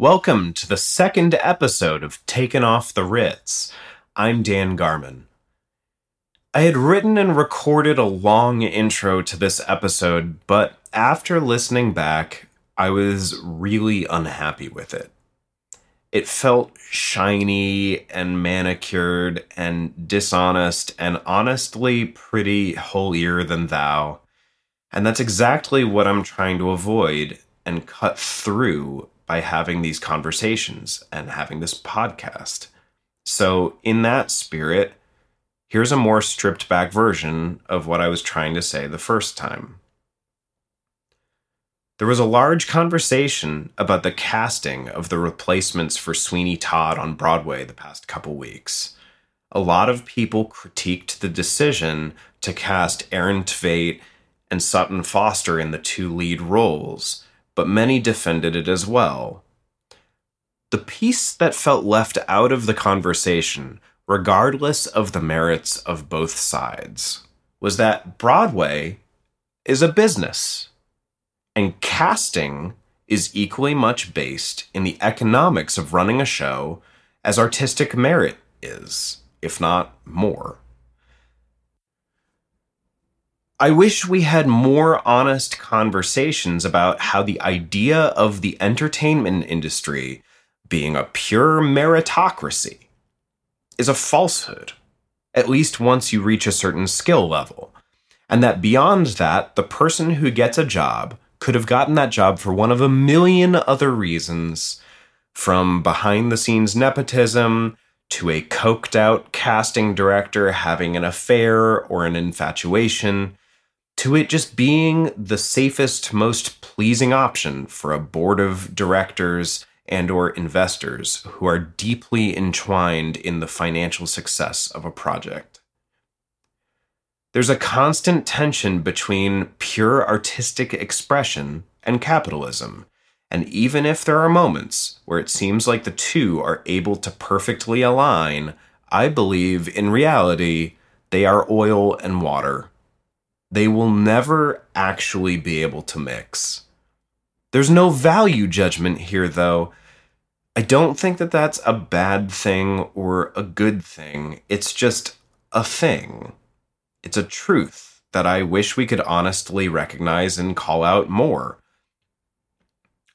Welcome to the second episode of Taking Off the Ritz. I'm Dan Garman. I had written and recorded a long intro to this episode, but after listening back, I was really unhappy with it. It felt shiny and manicured and dishonest and honestly pretty holier than thou. And that's exactly what I'm trying to avoid and cut through by having these conversations and having this podcast. So, in that spirit, here's a more stripped back version of what I was trying to say the first time. There was a large conversation about the casting of the replacements for Sweeney Todd on Broadway the past couple weeks. A lot of people critiqued the decision to cast Aaron Tveit and Sutton Foster in the two lead roles but many defended it as well. The piece that felt left out of the conversation, regardless of the merits of both sides, was that Broadway is a business, and casting is equally much based in the economics of running a show as artistic merit is, if not more. I wish we had more honest conversations about how the idea of the entertainment industry being a pure meritocracy is a falsehood, at least once you reach a certain skill level. And that beyond that, the person who gets a job could have gotten that job for one of a million other reasons, from behind the scenes nepotism to a coked out casting director having an affair or an infatuation to it just being the safest, most pleasing option for a board of directors and or investors who are deeply entwined in the financial success of a project. There's a constant tension between pure artistic expression and capitalism, and even if there are moments where it seems like the two are able to perfectly align, I believe in reality they are oil and water they will never actually be able to mix. There's no value judgment here, though. I don't think that that's a bad thing or a good thing. It's just a thing. It's a truth that I wish we could honestly recognize and call out more.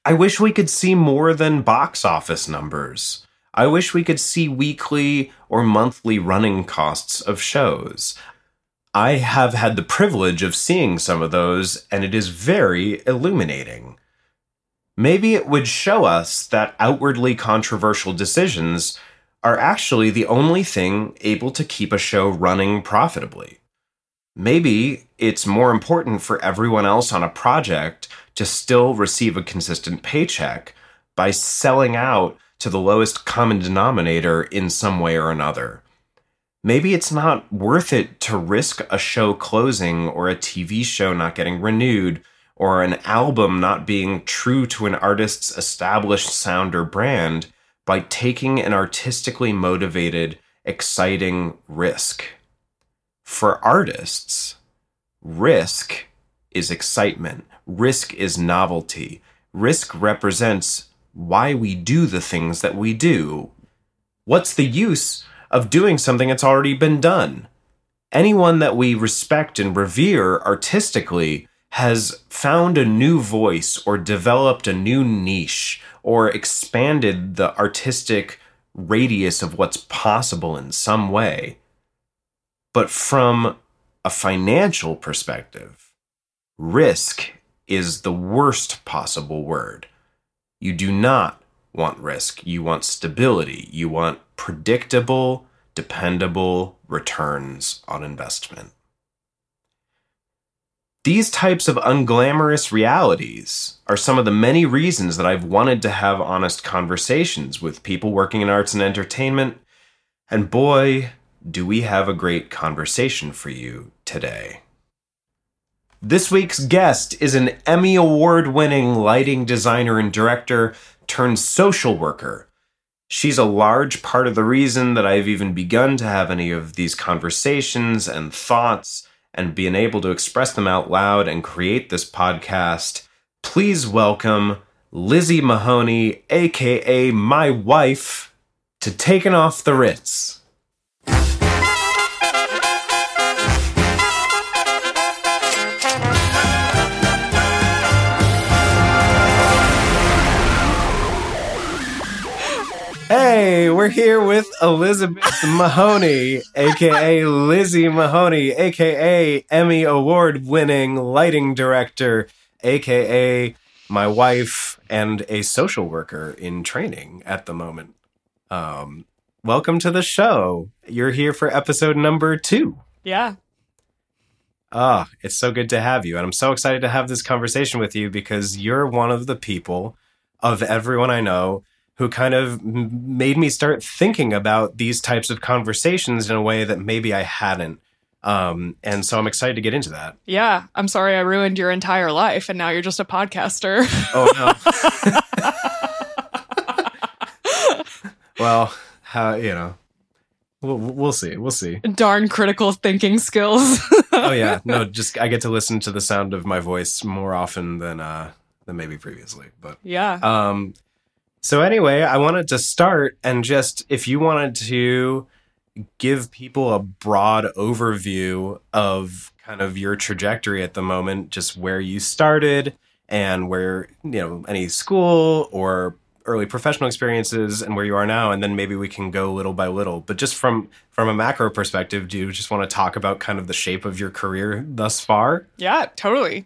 I wish we could see more than box office numbers. I wish we could see weekly or monthly running costs of shows. I have had the privilege of seeing some of those, and it is very illuminating. Maybe it would show us that outwardly controversial decisions are actually the only thing able to keep a show running profitably. Maybe it's more important for everyone else on a project to still receive a consistent paycheck by selling out to the lowest common denominator in some way or another maybe it's not worth it to risk a show closing or a TV show not getting renewed or an album not being true to an artist's established sound or brand by taking an artistically motivated, exciting risk. For artists, risk is excitement, risk is novelty, risk represents why we do the things that we do. What's the use of doing something that's already been done. Anyone that we respect and revere artistically has found a new voice or developed a new niche or expanded the artistic radius of what's possible in some way. But from a financial perspective, risk is the worst possible word. You do not want risk. You want stability. You want predictable, dependable returns on investment. These types of unglamorous realities are some of the many reasons that I've wanted to have honest conversations with people working in arts and entertainment. And boy, do we have a great conversation for you today. This week's guest is an Emmy Award winning lighting designer and director turned social worker. She's a large part of the reason that I've even begun to have any of these conversations and thoughts and being able to express them out loud and create this podcast. Please welcome Lizzie Mahoney, aka my wife, to Taking Off the Ritz. We're here with Elizabeth Mahoney, aka Lizzie Mahoney, aka Emmy Award winning lighting director, aka my wife and a social worker in training at the moment. Um, welcome to the show. You're here for episode number two. Yeah. Ah, it's so good to have you. And I'm so excited to have this conversation with you because you're one of the people of everyone I know who kind of made me start thinking about these types of conversations in a way that maybe I hadn't. Um, and so I'm excited to get into that. Yeah. I'm sorry I ruined your entire life and now you're just a podcaster. Oh no. well, how you know, we'll we'll see. We'll see. Darn critical thinking skills. Oh yeah, no, just I get to listen to the sound of my voice more often than uh than maybe previously. But yeah. um, so anyway, I wanted to start and just if you wanted to give people a broad overview of kind of your trajectory at the moment, just where you started and where, you know, any school or early professional experiences and where you are now and then maybe we can go little by little but just from from a macro perspective do you just want to talk about kind of the shape of your career thus far Yeah, totally.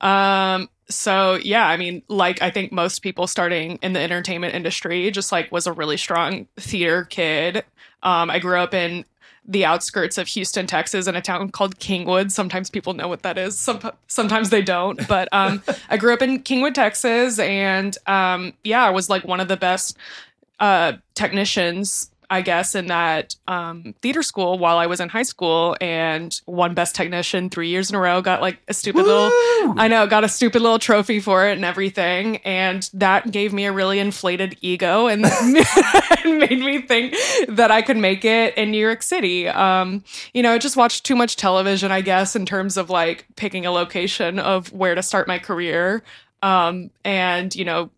Um, so yeah, I mean, like I think most people starting in the entertainment industry just like was a really strong theater kid. Um, I grew up in the outskirts of Houston, Texas, in a town called Kingwood. Sometimes people know what that is. Some, sometimes they don't. But um, I grew up in Kingwood, Texas, and um, yeah, I was like one of the best uh, technicians I guess, in that um, theater school while I was in high school and won best technician three years in a row. Got like a stupid little, I know, got a stupid little trophy for it and everything. And that gave me a really inflated ego and, and made me think that I could make it in New York City. Um, you know, I just watched too much television, I guess, in terms of like picking a location of where to start my career. Um, and, you know,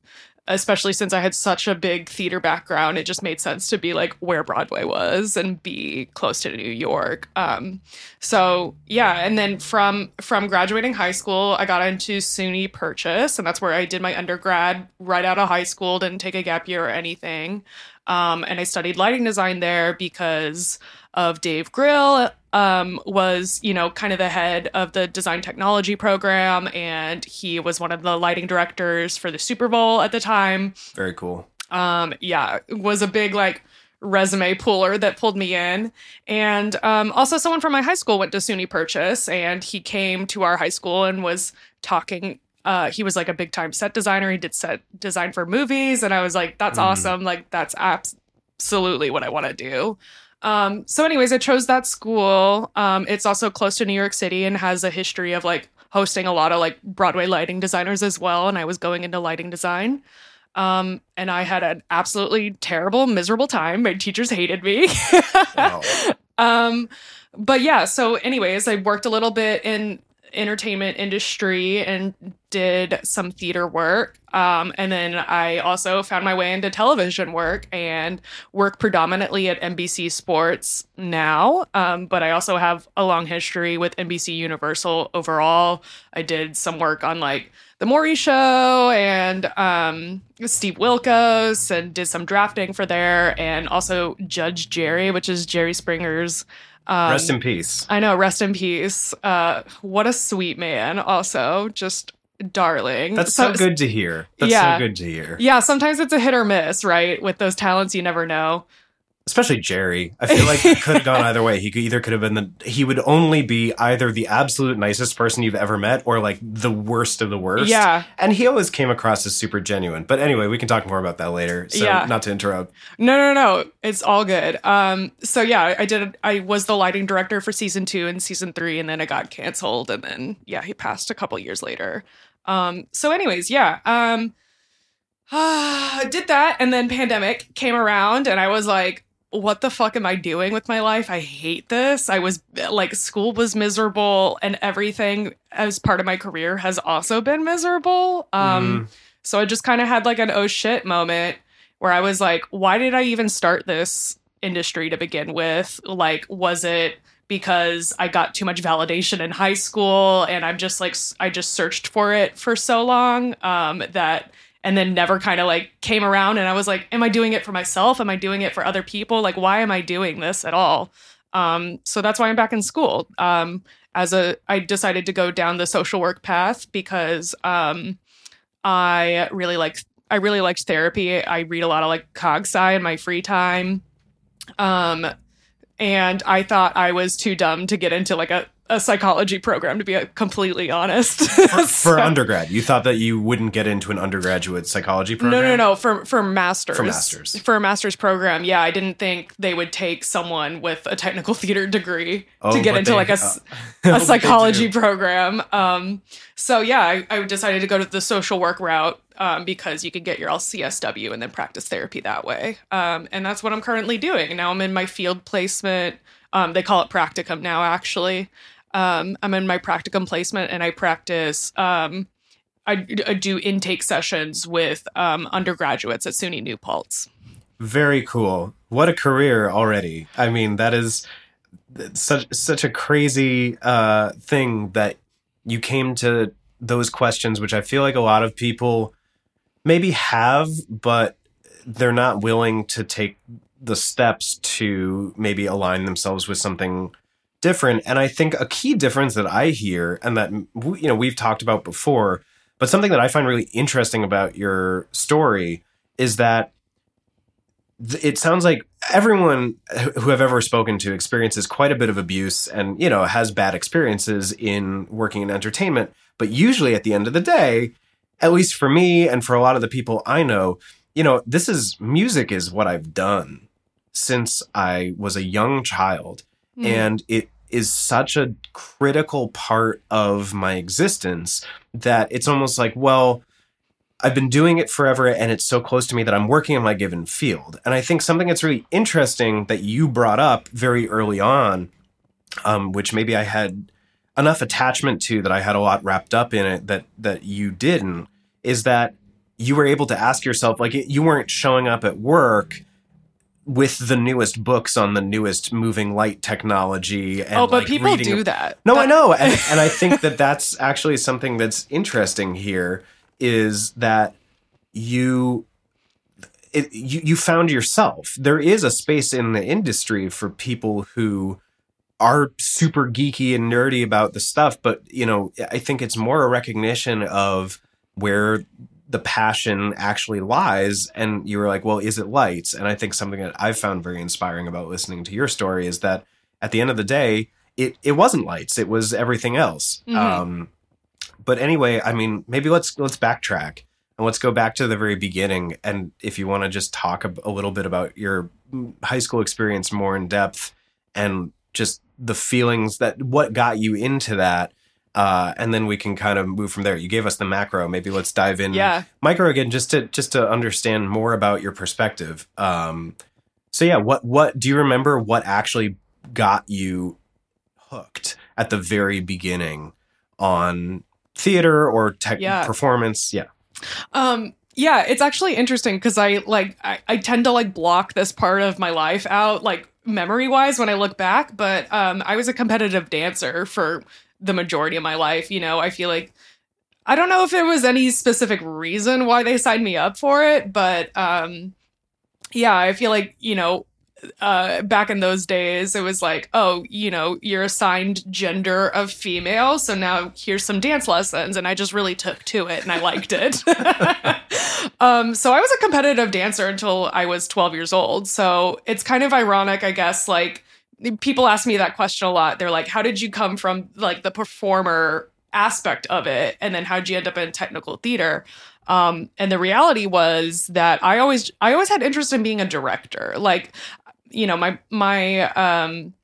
especially since I had such a big theater background, it just made sense to be like where Broadway was and be close to New York. Um, so yeah, and then from from graduating high school, I got into SUNY Purchase, and that's where I did my undergrad right out of high school. Didn't take a gap year or anything, um, and I studied lighting design there because of Dave Grill um, was, you know, kind of the head of the design technology program, and he was one of the lighting directors for the Super Bowl at the time. very cool Um, yeah, was a big like resume puller that pulled me in, and um, also someone from my high school went to SUNY Purchase, and he came to our high school and was talking. Uh, he was like a big time set designer. He did set design for movies, and I was like, "That's Mhm. awesome! Like that's abs- absolutely what I want to do." Um, so, anyways, I chose that school. Um, it's also close to New York City and has a history of like hosting a lot of like Broadway lighting designers as well. And I was going into lighting design. Um, and I had an absolutely terrible, miserable time. My teachers hated me. Wow. um, but yeah, so anyways, I worked a little bit in entertainment industry and did some theater work. Um, and then I also found my way into television work and work predominantly at NBC Sports now. Um, but I also have a long history with NBC Universal overall. I did some work on like The Maury Show and um, Steve Wilkos and did some drafting for there and also Judge Jerry, which is Jerry Springer's. Um, rest in peace I know, rest in peace. Uh, what a sweet man. Also, just darling. that's so, good to hear that's yeah. so good to hear Yeah, sometimes it's a hit or miss, right? With those talents, you never know. Especially Jerry. I feel like it could have gone either way. He could either could have been the he would only be either the absolute nicest person you've ever met or like the worst of the worst. Yeah. And he always came across as super genuine. But anyway, we can talk more about that later. So Yeah. not to interrupt. No, no, no. It's all good. Um, so yeah, I did. I was the lighting director for season two and season three, and then it got canceled, and then yeah, he passed a couple years later. Um, so anyways, yeah. Um, I did that, and then pandemic came around, and I was like, what the fuck am I doing with my life? I hate this. I was like, school was miserable, and everything as part of my career has also been miserable. Um, Mm, So I just kind of had like an oh shit moment where I was like, why did I even start this industry to begin with? Like, was it because I got too much validation in high school and I'm just like, I just searched for it for so long um, that, and then never kind of like came around and I was like, am I doing it for myself? Am I doing it for other people? Like, why am I doing this at all? Um, so that's why I'm back in school. Um, as a, I decided to go down the social work path because um, I really like I really liked therapy. I read a lot of like CogSci in my free time. Um, and I thought I was too dumb to get into like a, a psychology program, to be completely honest. For, for undergrad, you thought that you wouldn't get into an undergraduate psychology program? No, no, no. For for masters. For masters. For a master's program, yeah. I didn't think they would take someone with a technical theater degree Oh, to get into they- like a, uh, a psychology program. Um, so yeah, I, I decided to go to the social work route um, because you could get your LCSW and then practice therapy that way. Um, and that's what I'm currently doing. Now I'm in my field placement. Um, they call it practicum now, actually. Um, I'm in my practicum placement and I practice. Um, I, I do intake sessions with um, undergraduates at SUNY New Paltz. Very cool. What a career already. I mean, that is such such a crazy uh, thing that you came to those questions, which I feel like a lot of people maybe have, but they're not willing to take the steps to maybe align themselves with something different. And I think a key difference that I hear, and that you know we've talked about before, but something that I find really interesting about your story is that it sounds like everyone who I've ever spoken to experiences quite a bit of abuse and you know has bad experiences in working in entertainment but usually at the end of the day at least for me and for a lot of the people I know you know this is music is what I've done since I was a young child Mm-hmm. and it is such a critical part of my existence that it's almost like well I've been doing it forever and it's so close to me that I'm working in my given field. And I think something that's really interesting that you brought up very early on, um, which maybe I had enough attachment to that I had a lot wrapped up in it that that you didn't, is that you were able to ask yourself, like you weren't showing up at work with the newest books on the newest moving light technology. And oh, but like, people do that. no, I know, and, and I think that that's actually something that's interesting here is that you it, you you found yourself. There is a space in the industry for people who are super geeky and nerdy about the stuff, but you know, I think it's more a recognition of where the passion actually lies and you were like, well, is it lights? And I think something that I've found very inspiring about listening to your story is that at the end of the day, it, it wasn't lights, it was everything else. Mhm. Um, but anyway, I mean, maybe let's let's backtrack and let's go back to the very beginning. And if you want to just talk a, a little bit about your high school experience more in depth and just the feelings that what got you into that. Uh, and then we can kind of move from there. You gave us the macro. Maybe let's dive in Yeah. micro again, just to just to understand more about your perspective. Um, so yeah, what what do you remember? What actually got you hooked at the very beginning on theater or tech Yeah. performance? Yeah, Um, yeah, it's actually interesting because I like I, I tend to like block this part of my life out, like memory wise, when I look back. But um, I was a competitive dancer for the majority of my life. You know, I feel like I don't know if there was any specific reason why they signed me up for it, but um, yeah, I feel like you know uh, back in those days, it was like, oh, you know, you're assigned gender of female, so now here's some dance lessons, and I just really took to it and I liked it. um, so I was a competitive dancer until I was 12 years old. So it's kind of ironic, I guess. Like people ask me that question a lot. They're like, how did you come from like the performer aspect of it, and then how'd you end up in technical theater? Um, and the reality was that I always I always had interest in being a director. Like, you know, my my um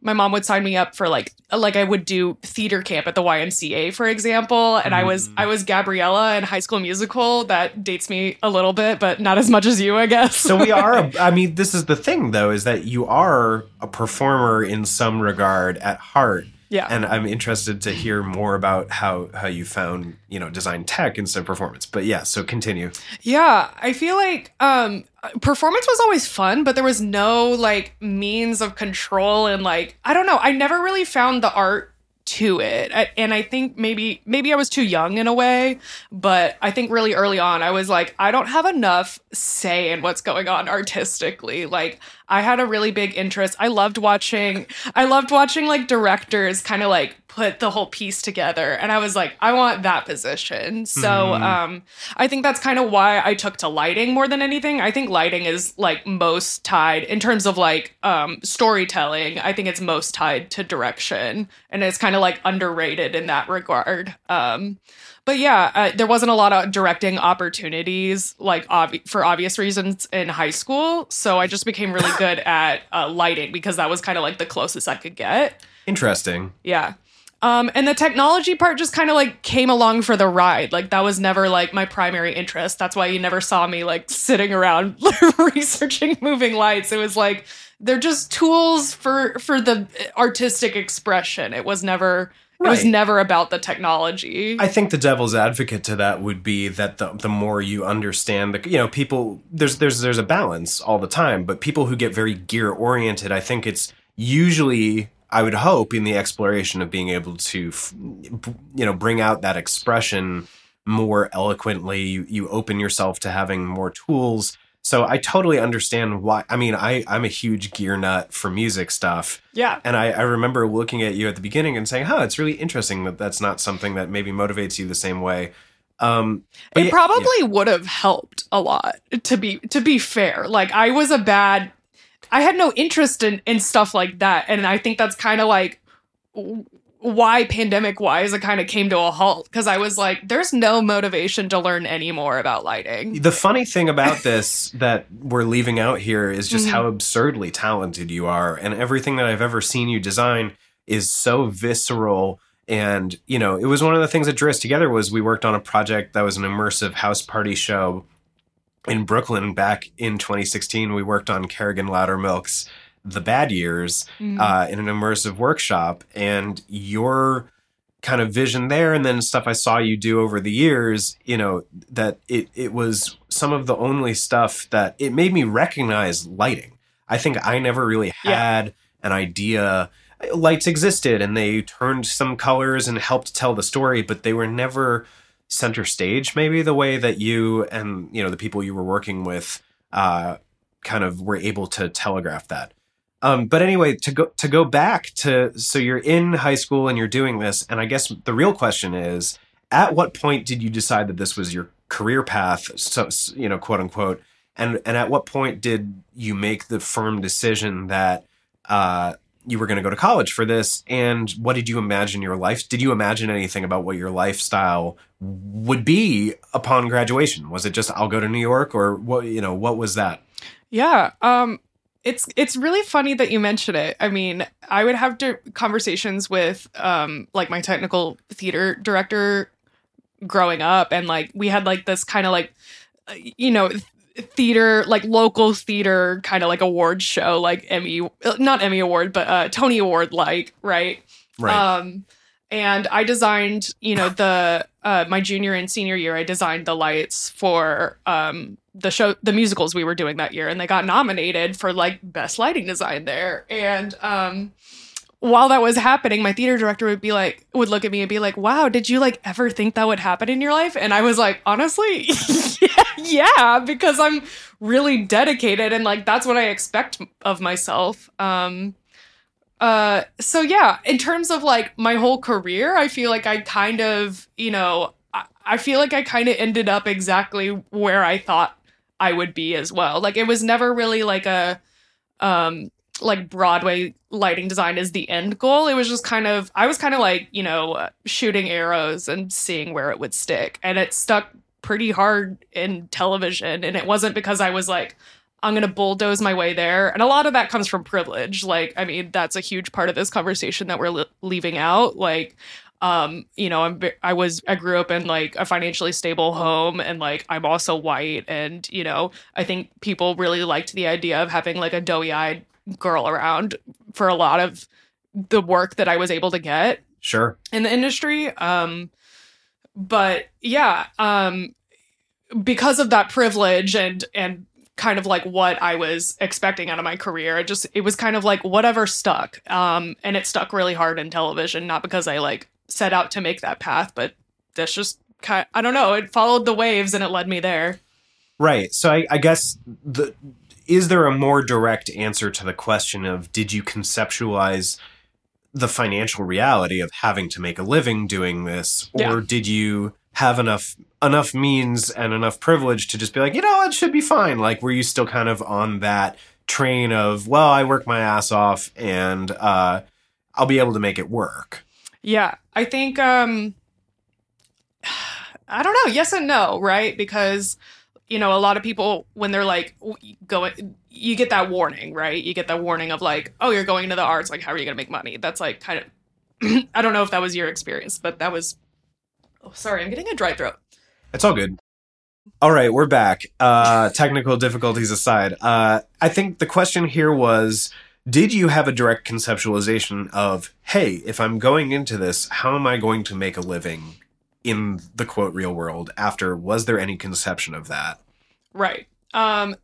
my mom would sign me up for like like I would do theater camp at the YMCA, for example, and I was Mm. I was Gabriella in High School Musical. That dates me a little bit, but not as much as you, I guess. so we are. A, I mean, this is the thing though, is that you are a performer in some regard at heart. Yeah. And I'm interested to hear more about how how you found, you know, design tech instead of performance. But yeah, so continue. Yeah, I feel like um performance was always fun, but there was no like means of control and like I don't know, I never really found the art to it. I, and I think maybe maybe I was too young in a way, but I think really early on I was like I don't have enough say in what's going on artistically. Like I had a really big interest. I loved watching I loved watching like directors kind of like put the whole piece together and I was like I want that position. So Mhm. um I think that's kind of why I took to lighting more than anything. I think lighting is like most tied in terms of like um storytelling. I think it's most tied to direction and it's kind of like underrated in that regard. Um but yeah, uh, there wasn't a lot of directing opportunities, like obvi- for obvious reasons, in high school. So I just became really good at uh, lighting because that was kind of like the closest I could get. Interesting. Yeah. Um, and the technology part just kind of like came along for the ride. Like that was never like my primary interest. That's why you never saw me like sitting around researching moving lights. It was like they're just tools for for the artistic expression. It was never it was never about the technology. I think the devil's advocate to that would be that the the more you understand the you know people there's there's there's a balance all the time, but people who get very gear oriented, I think it's usually I would hope in the exploration of being able to you know bring out that expression more eloquently. You you open yourself to having more tools. So I totally understand why. I mean, I I'm a huge gear nut for music stuff. yeah. And I, I remember looking at you at the beginning and saying, "Huh, it's really interesting that that's not something that maybe motivates you the same way." Um, it yeah- probably would have helped a lot to be to be fair like i was a bad i had no interest in in stuff like that and i think that's kind of like why pandemic wise it kind of came to a halt because i was like there's no motivation to learn any more about lighting The funny thing about this that we're leaving out here is just Mhm. how absurdly talented you are, and everything that I've ever seen you design is so visceral. And you know, it was one of the things that drew us together was we worked on a project that was an immersive house party show in Brooklyn back in 2016. We worked on Kerrigan Lowdermilk's The Bad Years, Mhm. uh, in an immersive workshop and your kind of vision there and then stuff I saw you do over the years, you know, that it it was some of the only stuff that it made me recognize lighting. I think I never really Yeah. had an idea lights existed and they turned some colors and helped tell the story, but they were never center stage maybe the way that you and you know the people you were working with uh kind of were able to telegraph that um, but anyway, to go to go back to so you're in high school and you're doing this, and I guess the real question is, at what point did you decide that this was your career path? So you know, quote unquote, and and at what point did you make the firm decision that uh, you were going to go to college for this? And what did you imagine your life? Did you imagine anything about what your lifestyle would be upon graduation? Was it just I'll go to New York, or what? You know, what was that? Yeah. Um it's it's really funny that you mention it. I mean, I would have conversations with um like my technical theater director growing up and like we had like this kind of like uh, you know theater like local theater kind of like award show like Emmy uh, not Emmy award but uh Tony award like, right? Right. Um, and I designed, you know, the uh, my junior and senior year, I designed the lights for um, the show, the musicals we were doing that year, and they got nominated for like best lighting design there. And um, while that was happening, my theater director would be like, would look at me and be like, "Wow, did you like ever think that would happen in your life?" And I was like, honestly, yeah, yeah, because I'm really dedicated, and like that's what I expect of myself. Um, uh so yeah in terms of like my whole career i feel like i kind of you know i, I feel like i kind of ended up exactly where i thought i would be as well like it was never really like a um like broadway lighting design is the end goal it was just kind of i was kind of like you know uh, shooting arrows and seeing where it would stick and it stuck pretty hard in television and it wasn't because i was like I'm going to bulldoze my way there. And a lot of that comes from privilege. Like, I mean, that's a huge part of this conversation that we're li- leaving out. Like, um, you know, I'm, I was, I grew up in like a financially stable home and like I'm also white. And, you know, I think people really liked the idea of having like a doughy eyed girl around for a lot of the work that I was able to get Sure. in the industry. Um, but yeah, um, because of that privilege and and kind of like what I was expecting out of my career, it just it was kind of like whatever stuck. Um, and it stuck really hard in television, not because I like set out to make that path, but that's just kind. I don't know. It followed the waves and it led me there. Right. So I, I guess the is there a more direct answer to the question of did you conceptualize the financial reality of having to make a living doing this, or Yeah. did you have enough enough means and enough privilege to just be like, you know, it should be fine? Like, were you still kind of on that train of, well, I work my ass off and uh, I'll be able to make it work? Yeah, I think um I don't know, yes and no, right? Because you know, a lot of people when they're like going you get that warning, right? You get that warning of like, oh, you're going into the arts, like how are you going to make money? That's like kind of I don't know if that was your experience, but that was Oh, sorry, I'm getting a dry throat. It's all good. All right, we're back. Uh, technical difficulties aside, uh, I think the question here was Did you have a direct conceptualization of, hey, if I'm going into this, how am I going to make a living in the quote real world after? Was there any conception of that? Right. Um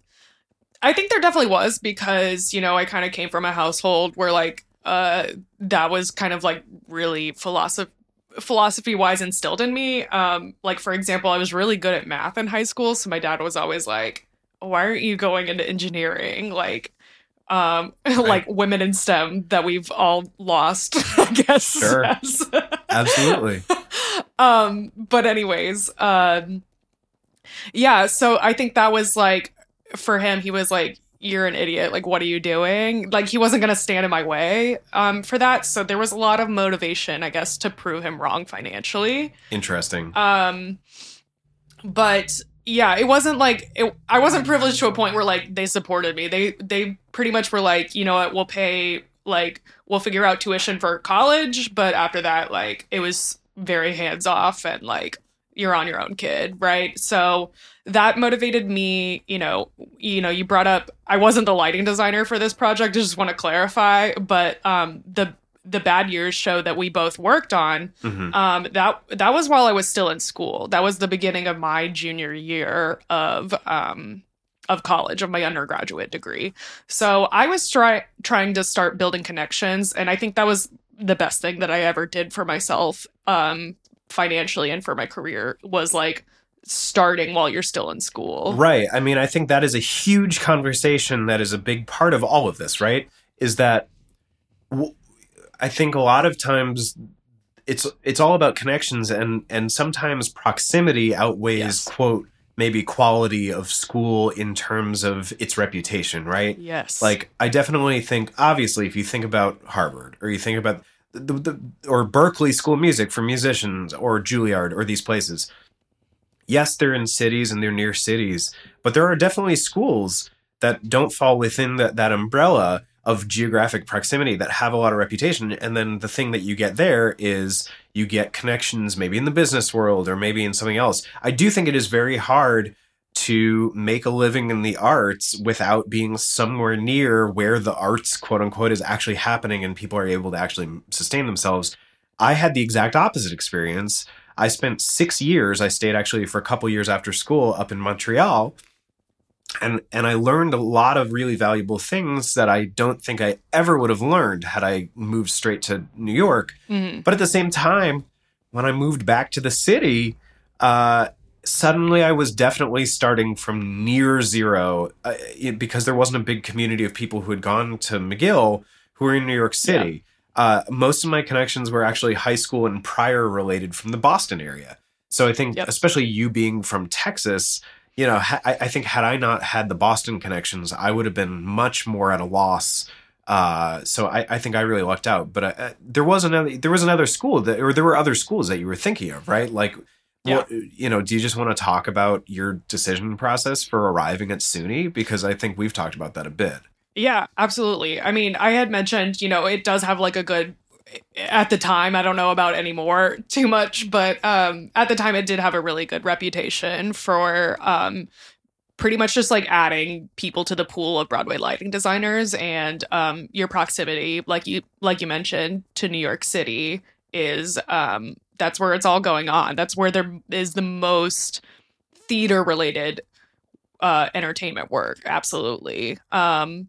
I think there definitely was because, you know, I kind of came from a household where like uh that was kind of like really philosophy philosophy wise instilled in me. Um like for example, I was really good at math in high school, so my dad was always like, "Why aren't you going into engineering?" Like um like women in STEM that we've all lost, I guess. Sure. Absolutely. um but anyways um yeah so i think that was like for him he was like you're an idiot. Like what are you doing? Like he wasn't going to stand in my way um for that. So there was a lot of motivation i guess to prove him wrong financially. Interesting. um but yeah it wasn't like it, i wasn't privileged to a point where like they supported me. They they pretty much were like you know what? We'll pay like we'll figure out tuition for college. But after that like it was very hands off and like you're on your own kid right so that motivated me you know you know you brought up i wasn't the lighting designer for this project i just want to clarify but um the the bad years show that we both worked on Mhm. um, that that was while I was still in school. That was the beginning of my junior year of um, of college of my undergraduate degree. So I was try- trying to start building connections, and I think that was the best thing that I ever did for myself, um, financially and for my career. Was like starting while you're still in school. Right. I mean, I think that is a huge conversation that is a big part of all of this, right? Is that w- I think a lot of times it's it's all about connections and and sometimes proximity outweighs Yes. quote maybe quality of school in terms of its reputation, right? Yes. Like I definitely think obviously if you think about Harvard or you think about the, the or Berklee School of Music for musicians or Juilliard or these places. Yes, they're in cities and they're near cities, but there are definitely schools that don't fall within that that umbrella of geographic proximity that have a lot of reputation. And then the thing that you get there is you get connections maybe in the business world or maybe in something else. I do think it is very hard to make a living in the arts without being somewhere near where the arts quote unquote is actually happening and people are able to actually sustain themselves. I had the exact opposite experience. I spent six years i stayed actually for a couple years after school up in montreal and and i learned a lot of really valuable things that i don't think i ever would have learned had i moved straight to new york Mhm. but at the same time, when I moved back to the city, uh, suddenly I was definitely starting from near zero uh, it- because there wasn't a big community of people who had gone to McGill who were in New York City. Uh, most of my connections were actually high school and prior related from the Boston area. So I think, Yep. especially you being from Texas, you know, ha- I, I think had I not had the Boston connections, I would have been much more at a loss uh, so I, I think I really lucked out. But uh, there was another there was another school that or there were other schools that you were thinking of, right? Like, Yeah. what you know? Do you just want to talk about your decision process for arriving at SUNY? Because I think we've talked about that a bit. Yeah, absolutely. I mean, I had mentioned, you know, it does have like a good at the time, I don't know about anymore too much, but um at the time it did have a really good reputation for um pretty much just like adding people to the pool of Broadway lighting designers and um, your proximity, like you like you mentioned, to New York City is um, that's where it's all going on. That's where there is the most theater related uh, entertainment work. Absolutely. Um,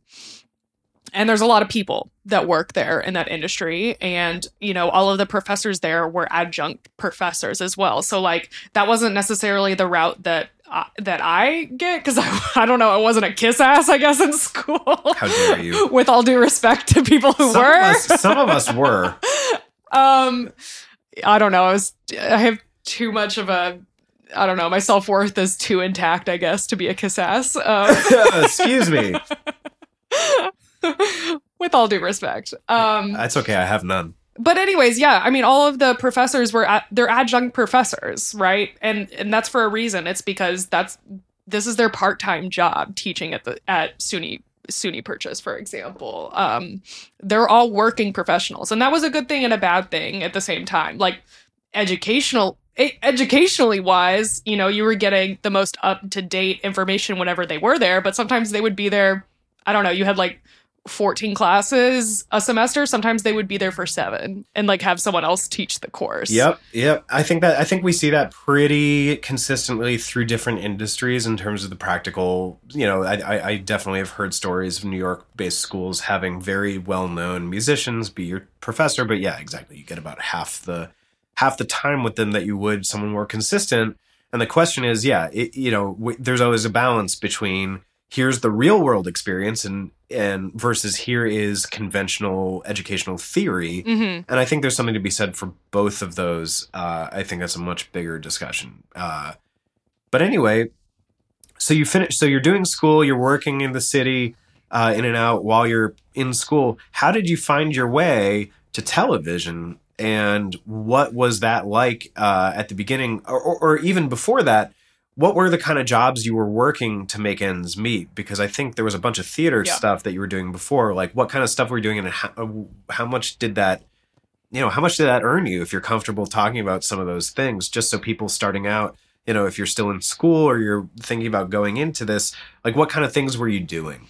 and there's a lot of people that work there in that industry and you know all of the professors there were adjunct professors as well so like that wasn't necessarily the route that uh, that I get because I, I don't know I wasn't a kiss ass I guess in school. How dare you? With all due respect to people who some were, of us, some of us were. um, I don't know. I was I have too much of a I don't know. My self worth is too intact, I guess, to be a kiss ass. Um, Excuse me. With all due respect. Um, That's okay. I have none. but anyways, yeah, I mean, all of the professors were at, they're adjunct professors, right? And and that's for a reason. It's because that's this is their part time job teaching at the at SUNY SUNY Purchase, for example. Um, they're all working professionals, and that was a good thing and a bad thing at the same time. Like educational educationally wise, you know, you were getting the most up to date information whenever they were there, but sometimes they would be there. I don't know. You had like 14 classes a semester sometimes they would be there for seven and like have someone else teach the course Yep, yep. I think that I think we see that pretty consistently through different industries in terms of the practical. You know, I, I, definitely have heard stories of New York-based schools having very well-known musicians be your professor. But yeah, exactly. You get about half the half the time with them that you would someone more consistent. And the question is, yeah, it, you know, w- there's always a balance between here's the real world experience and and versus here is conventional educational theory hmm and I think there's something to be said for both of those. Uh, I think that's a much bigger discussion. Uh, but anyway, so you finish. So you're doing school. You're working in the city, uh, in and out while you're in school. How did you find your way to television? And what was that like uh, at the beginning, or, or, or even before that? What were the kind of jobs you were working to make ends meet? Because I think there was a bunch of theater Yeah. stuff that you were doing before. Like, what kind of stuff were you doing, and how, how much did that you know, how much did that earn you if you're comfortable talking about some of those things? Just so people starting out, you know, if you're still in school or you're thinking about going into this, like what kind of things were you doing?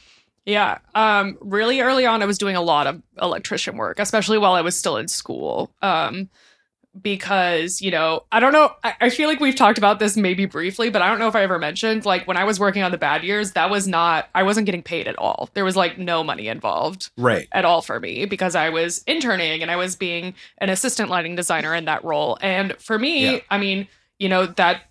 yeah um really early on i was doing a lot of electrician work especially while i was still in school um because you know i don't know I, I feel like we've talked about this maybe briefly but i don't know if i ever mentioned like when i was working on the bad years that was not i wasn't getting paid at all there was like no money involved Right. at all for me because I was interning and I was being an assistant lighting designer in that role. And for me, Yeah. I mean, you know, that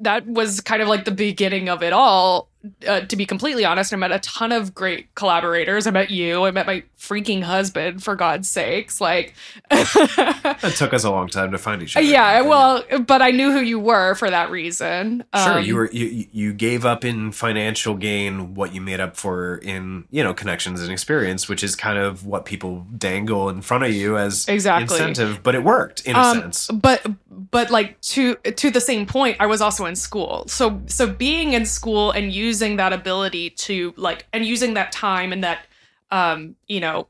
that was kind of like the beginning of it all. Uh, to be completely honest, I met a ton of great collaborators. I met you. I met my freaking husband, for God's sakes. Like, It took us a long time to find each other. yeah, well, but I knew who you were for that reason. Sure, Um, you were you you gave up in financial gain what you made up for in you know connections and experience, which is kind of what people dangle in front of you as Exactly. incentive. But it worked in a Um, sense. but but like to to the same point i was also in school so so being in school and using that ability to like and using that time and that um you know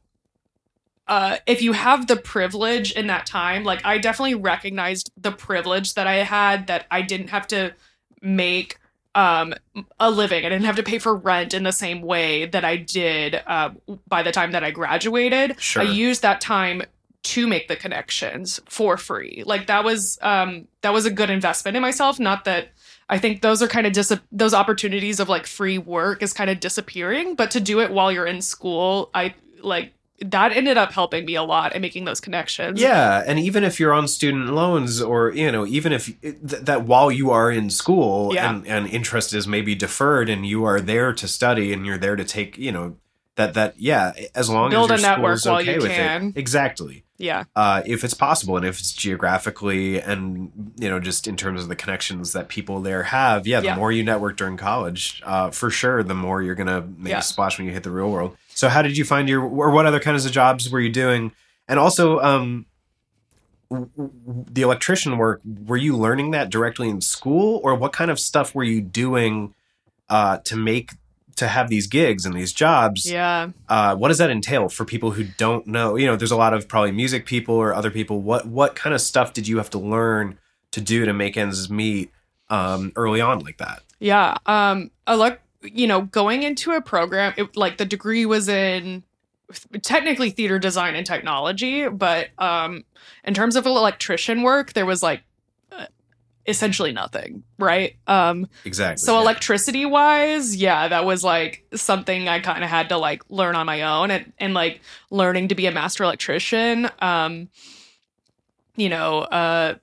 uh if you have the privilege in that time like i definitely recognized the privilege that i had that i didn't have to make um a living i didn't have to pay for rent in the same way that i did uh, by the time that i graduated Sure. I used that time to make the connections for free. Like that was um that was a good investment in myself. Not that I think those are kind of dis- those opportunities of like free work is kind of disappearing, but to do it while you're in school, I like that ended up helping me a lot and making those connections. Yeah, and even if you're on student loans, or you know, even if eh, th- that while you are in school Yeah. and and interest is maybe deferred, and you are there to study, and you're there to take, you know, that that yeah, as long Build as a your network school's while okay you with can. it, exactly. Yeah. Uh, if it's possible, and if it's geographically, and you know, just in terms of the connections that people there have, yeah, the Yeah. more you network during college, uh, for sure, the more you're gonna make Yeah. a splash when you hit the real world. So, how did you find your, or what other kinds of jobs were you doing? And also, um, the electrician work were you learning that directly in school or what kind of stuff were you doing uh, to make to have these gigs and these jobs Yeah. uh, what does that entail for people who don't know you know there's a lot of probably music people or other people what what kind of stuff did you have to learn to do to make ends meet um, early on like that Yeah. Um, elect, you know, going into a program, it, like the degree was in technically theater design and technology, but um, in terms of electrician work, there was like essentially nothing, right? Um, Exactly. so yeah. electricity wise, yeah, that was like something I kind of had to like learn on my own and, and like learning to be a master electrician. Um, you know, uh,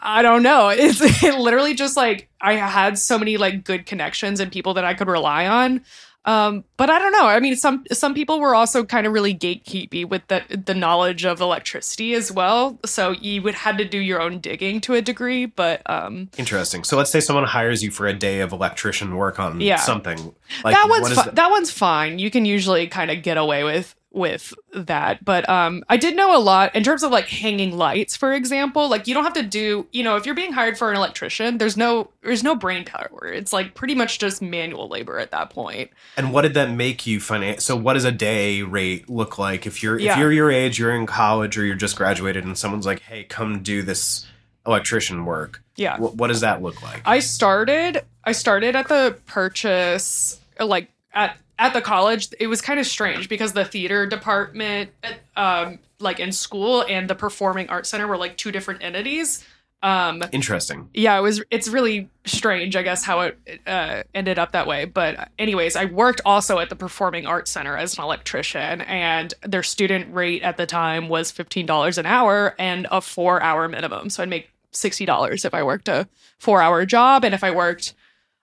I don't know. It's it literally just like I had so many like good connections and people that I could rely on. Um, but I don't know. I mean, some some people were also kind of really gatekeepy with the the knowledge of electricity as well. So you would had to do your own digging to a degree. But um, Interesting. So let's say someone hires you for a day of electrician work on Yeah. something. Like that one's is fi- that one's fine. You can usually kind of get away with with that. But um I did know a lot in terms of like hanging lights, for example. Like you don't have to do, you know, if you're being hired for an electrician, there's no there's no brain power. It's like pretty much just manual labor at that point. And what did that make you finance? So what does a day rate look like if you're Yeah. if you're your age, you're in college or you're just graduated, and someone's like, "Hey, come do this electrician work." Yeah. What, what does that look like? I started I started at the purchase like at at the college it was kind of strange because the theater department um like in school and the performing arts center were like two different entities. Um Interesting. yeah it was it's really strange i guess how it uh, ended up that way. But anyways i worked also at the performing arts center as an electrician and their student rate at the time was $15 an hour and a four hour minimum. So i'd make $60 if i worked a four hour job and if i worked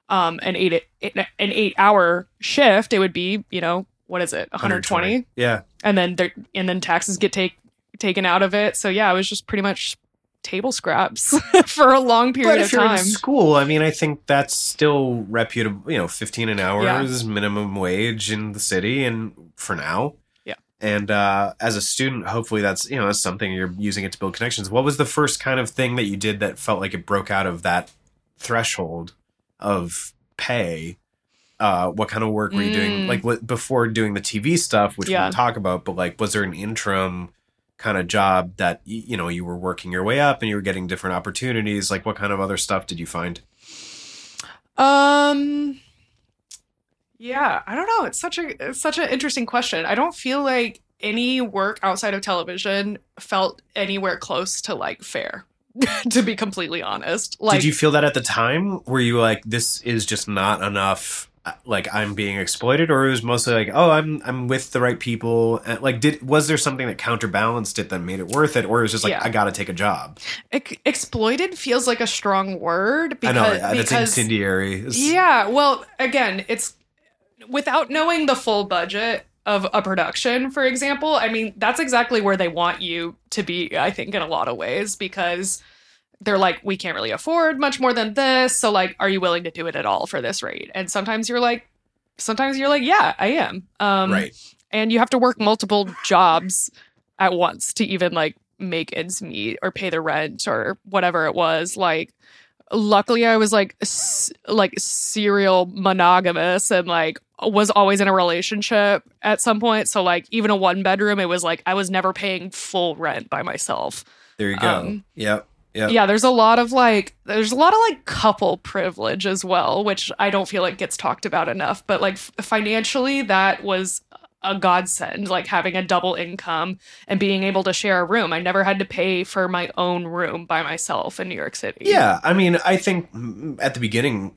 um, an eight an eight hour shift it would be you know what is it 120 Yeah. and then there and then taxes get take taken out of it so yeah it was just pretty much table scraps for a long period But of if you're time in school, I mean, I think that's still reputable. You know, fifteen an hour Yeah. is minimum wage in the city, and for now, Yeah. And uh, as a student, hopefully that's you know that's something you're using it to build connections. What was the first kind of thing that you did that felt like it broke out of that threshold of pay? Uh, what kind of work were you doing? Mm. Like what, before doing the TV stuff, which Yeah. we'll talk about, but like, was there an interim kind of job that you know you were working your way up and you were getting different opportunities? Like, what kind of other stuff did you find? Um Yeah, I don't know. It's such a it's such an interesting question. I don't feel like any work outside of television felt anywhere close to like fair. to be completely honest. Like did you feel that at the time? Were you like, this is just not enough? uh, Like I'm being exploited, or it was mostly like, oh, I'm I'm with the right people. And, like, did was there something that counterbalanced it that made it worth it, or it was just like, Yeah. I got to take a job? ex- exploited feels like a strong word because I know uh, that's because incendiary. It's- Yeah, well, again, it's without knowing the full budget of a production, for example. I mean, that's exactly where they want you to be, I think, in a lot of ways, because they're like, we can't really afford much more than this. So, like, are you willing to do it at all for this rate? And sometimes you're like, sometimes you're like, yeah, I am. Um, right. and you have to work multiple jobs at once to even like make ends meet or pay the rent or whatever it was like luckily i was like s- like serial monogamous and like was always in a relationship at some point so like even a one bedroom it was like i was never paying full rent by myself There you go. um, yep. Yep. yeah there's a lot of like there's a lot of like couple privilege as well which i don't feel like gets talked about enough but like f- financially that was a godsend like having a double income and being able to share a room i never had to pay for my own room by myself in new york city Yeah, I mean, I think at the beginning,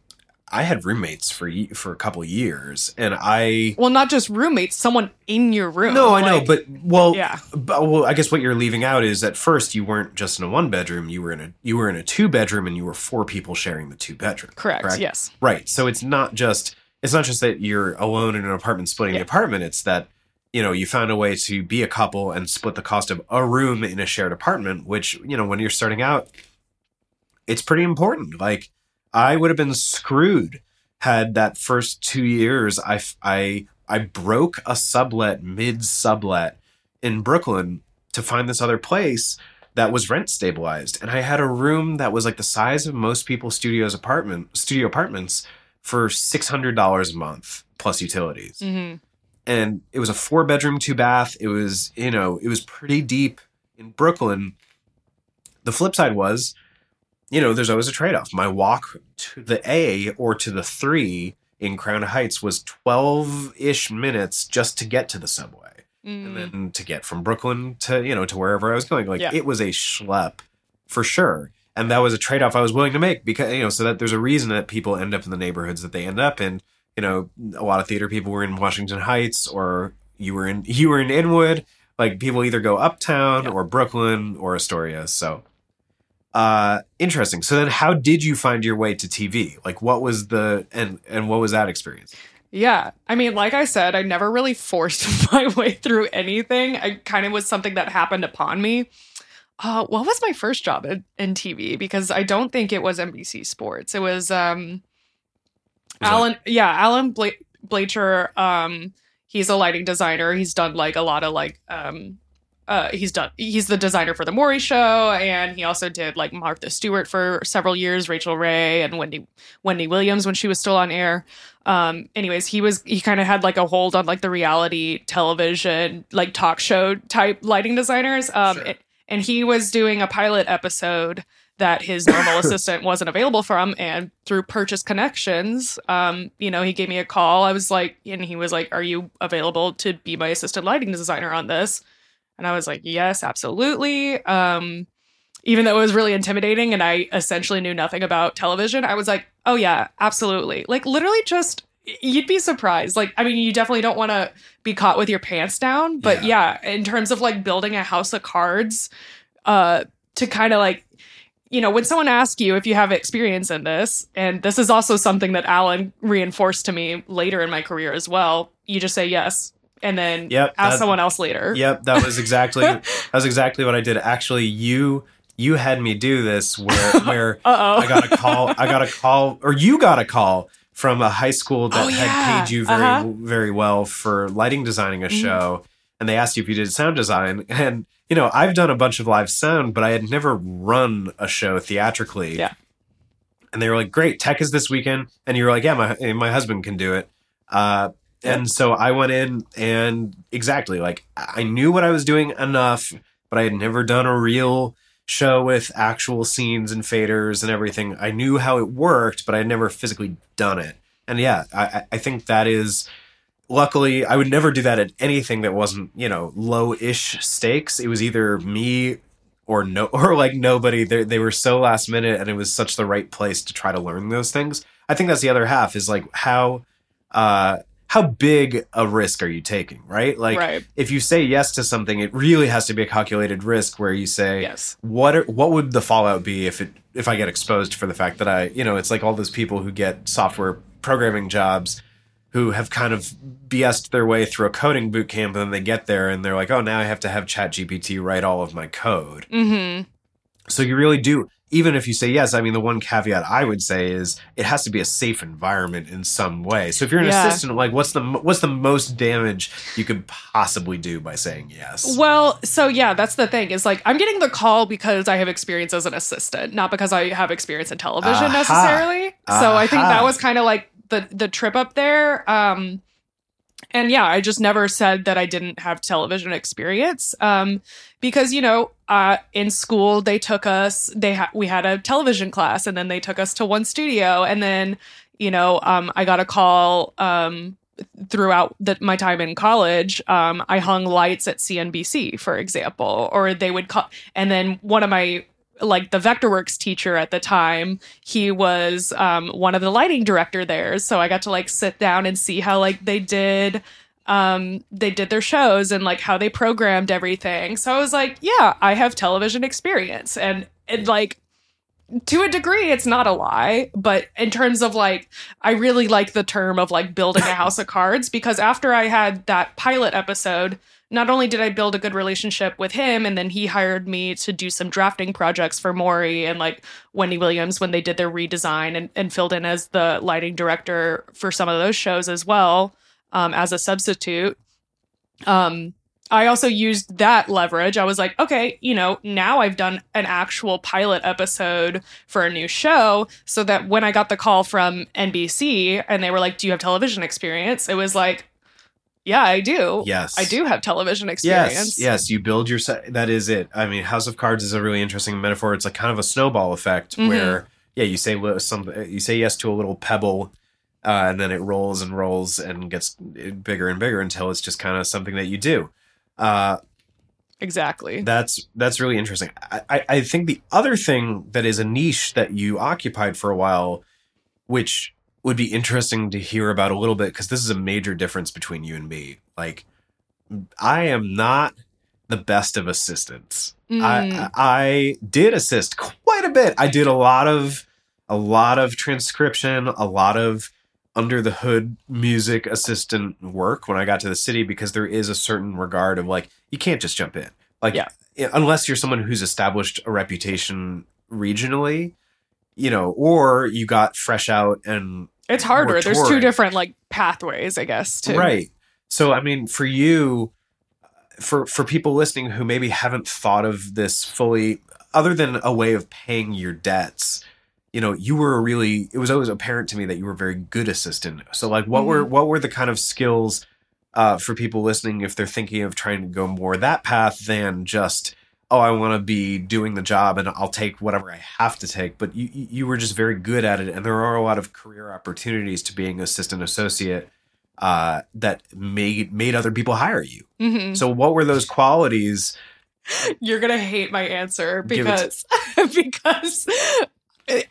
I had roommates for for a couple of years, and I well not just roommates someone in your room no, I know, but well, yeah but, well, I guess what you're leaving out is at first you weren't just in a one bedroom, you were in a you were in a two bedroom, and you were four people sharing the two bedroom. correct, yes Right. So it's not just it's not just that you're alone in an apartment splitting the apartment. It's that you know you found a way to be a couple and split the cost of a room in a shared apartment. Which you know when you're starting out, it's pretty important. Like I would have been screwed had that first two years I, I, I broke a sublet mid sublet in Brooklyn to find this other place that was rent stabilized. And I had a room that was like the size of most people's studios apartment studio apartments for $600 a month plus utilities. Hmm and it was a four bedroom two bath. It was you know it was pretty deep in brooklyn. The flip side was you know, there's always a trade off. My walk to the A or to the three in Crown Heights was 12 ish minutes just to get to the subway. Mm. And then to get from Brooklyn to, you know, to wherever I was going. Like Yeah. it was a schlep for sure. And that was a trade off I was willing to make because, you know, so that there's a reason that people end up in the neighborhoods that they end up in. You know, a lot of theater people were in Washington Heights or you were in you were in Inwood. Like people either go uptown Yeah. or Brooklyn or Astoria. So uh interesting. So then how did you find your way to TV? Like what was the and and what was that experience? Yeah. I mean, like I said, I never really forced my way through anything. I kind of was something that happened upon me. Uh, what was my first job in, in TV? Because I don't think it was NBC Sports. It was um Was that- Alan yeah, Alan Bla- Blacher um he's a lighting designer. He's done like a lot of like um uh he's done he's the designer for the Maury show and he also did like Martha Stewart for several years, Rachael Ray and Wendy Wendy Williams when she was still on air. Um anyways, he was he kind of had like a hold on like the reality television like talk show type lighting designers. Um Sure. and- and he was doing a pilot episode that his normal assistant wasn't available from and through purchase connections um you know he gave me a call i was like and he was like are you available to be my assistant lighting designer on this and i was like yes absolutely. Um even though it was really intimidating and i essentially knew nothing about television i was like oh yeah absolutely. Like literally just you'd be surprised. Like i mean you definitely don't want to be caught with your pants down but yeah. in terms of like building a house of cards uh to kind of like you know when someone asks you if you have experience in this and this is also something that alan reinforced to me later in my career as well you just say yes and then Yep, ask that- someone else later Yep, that was exactly that was exactly what I did. Actually, you you had me do this where where I got a call. I got a call, or you got a call from a high school that Oh, had yeah. paid you very Uh-huh. very well for lighting designing a Mhm. show, and they asked you if you did sound design. And you know, I've done a bunch of live sound, but I had never run a show theatrically. Yeah. And they were like, "Great, tech is this weekend," and you were like, "Yeah, my my husband can do it." Uh, and so I went in and exactly like I knew what I was doing enough, but I had never done a real show with actual scenes and faders and everything. I knew how it worked, but I had never physically done it. And yeah, I, I- think that is luckily I would never do that at anything that wasn't, you know, low ish stakes. It was either me or no or like nobody. They they were so last minute and it was such the right place to try to learn those things. I think that's the other half is like how uh how big a risk are you taking, right? Like right. if you say yes to something, it really has to be a calculated risk where you say, yes. What are, what would the fallout be if it if I get exposed for the fact that I you know it's like all those people who get software programming jobs who have kind of BS'd their way through a coding boot camp and then they get there and they're like oh now I have to have ChatGPT write all of my code. Mm-hmm. So you really do even if you say yes I mean the one caveat I would say is it has to be a safe environment in some way so if you're an Yeah. assistant like what's the what's the most damage you could possibly do by saying yes Well, so yeah, that's the thing. Is like I'm getting the call because I have experience as an assistant, not because I have experience in television Aha. necessarily. So I think that was kind of like the the trip up there. Um and yeah, I just never said that I didn't have television experience. Um because you know, uh in school they took us they ha- we had a television class and then they took us to one studio and then you know, um I got a call um throughout the, my time in college, um, I hung lights at CNBC, for example, or they would call, and then one of my like the Vectorworks teacher at the time, he was um, one of the lighting director there, so I got to like sit down and see how like they did um they did their shows and like how they programmed everything. So i was like yeah i have television experience. And and like to a degree it's not a lie but in terms of like i really like the term of like building a house of cards because after i had that pilot episode not only did i build a good relationship with him and then he hired me to do some drafting projects for maury and like wendy williams when they did their redesign and, and filled in as the lighting director for some of those shows as well um, as a substitute um I also used that leverage. I was like, okay, you know, now I've done an actual pilot episode for a new show so that when I got the call from NBC and they were like, do you have television experience? It was like, Yeah, I do. Yes. I do have television experience. Yes, yes, you build your. That is it. I mean, House of Cards is a really interesting metaphor. It's like kind of a snowball effect Mhm. where, yeah, you say some, you say yes to a little pebble, uh, and then it rolls and rolls and gets bigger and bigger until it's just kind of something that you do. Uh, Exactly. that's that's really interesting. I, I, I think the other thing that is a niche that you occupied for a while, which would be interesting to hear about a little bit, because this is a major difference between you and me. Like, I am not the best of assistants. Mm. I I did assist quite a bit. I did a lot of a lot of transcription, a lot of under the hood music assistant work when I got to the city because there is a certain regard of like you can't just jump in. Like Yeah. unless you're someone who's established a reputation regionally, you know, or you got fresh out and it's harder. There's two different like pathways, I guess. To, Right. So I mean, for you, for for people listening who maybe haven't thought of this fully, other than a way of paying your debts, you know, you were a really. It was always apparent to me that you were a very good assistant. So like, what were what were the kind of skills uh, for people listening if they're thinking of trying to go more that path than just. Oh, I want to be doing the job, and I'll take whatever I have to take. But you, you were just very good at it, and there are a lot of career opportunities to being assistant associate uh, that made made other people hire you. Mhm. So, what were those qualities? You're gonna hate my answer because because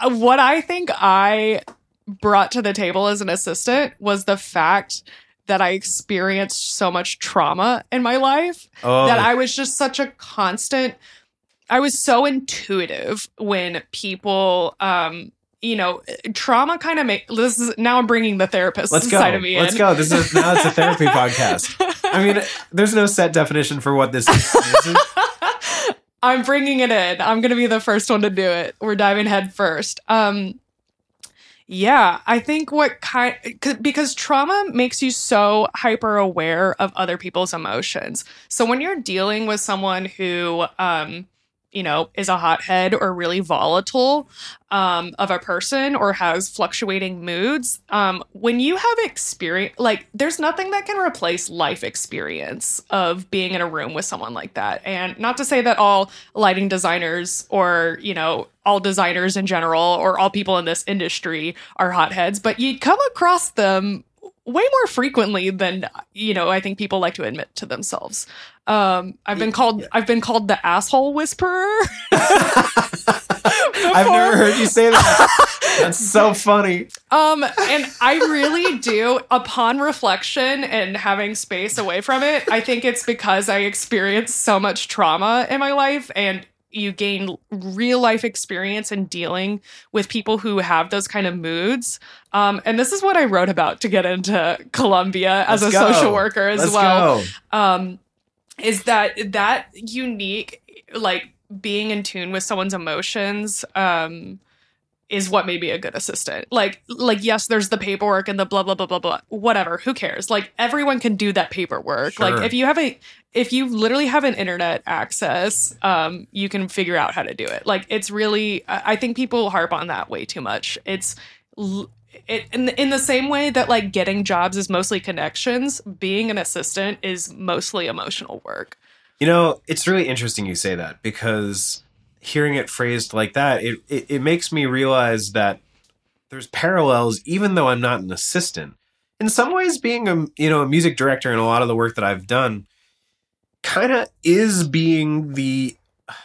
what I think I brought to the table as an assistant was the fact that I experienced so much trauma in my life Oh, that I was just such a constant. I was so intuitive when people, um, you know, trauma kind of make this is now I'm bringing the therapist let's go. side of me Let's in. go. This is now it's a therapy podcast. I mean, there's no set definition for what this is. I'm bringing it in. I'm going to be the first one to do it. We're diving head first. Um yeah, I think what kind because trauma makes you so hyper aware of other people's emotions. So when you're dealing with someone who um you know, is a hothead or really volatile um, of a person or has fluctuating moods. Um, when you have experience, like, there's nothing that can replace life experience of being in a room with someone like that. And not to say that all lighting designers or, you know, all designers in general or all people in this industry are hotheads, but you come across them way more frequently than you know i think people like to admit to themselves um i've been called i've been called the asshole whisperer I've never heard you say that. That's so funny. um and i really do upon reflection and having space away from it i think it's because i experienced so much trauma in my life and you gain real life experience in dealing with people who have those kind of moods. Um, and this is what i wrote about to get into columbia as Let's a go. social worker as Let's well. um is that that unique like being in tune with someone's emotions um is what made me a good assistant. Like like yes there's the paperwork and the blah blah blah blah blah. Whatever who cares? Like everyone can do that paperwork. Sure. like if you have a if you literally have an internet access um you can figure out how to do it. Like it's really i I think people harp on that way too much. It's it, in, in the same way that like getting jobs is mostly connections being an assistant is mostly emotional work. You know, it's really interesting you say that because hearing it phrased like that, it, it, it makes me realize that there's parallels, even though I'm not an assistant. In some ways, being a you know a music director and a lot of the work that I've done kind of is being the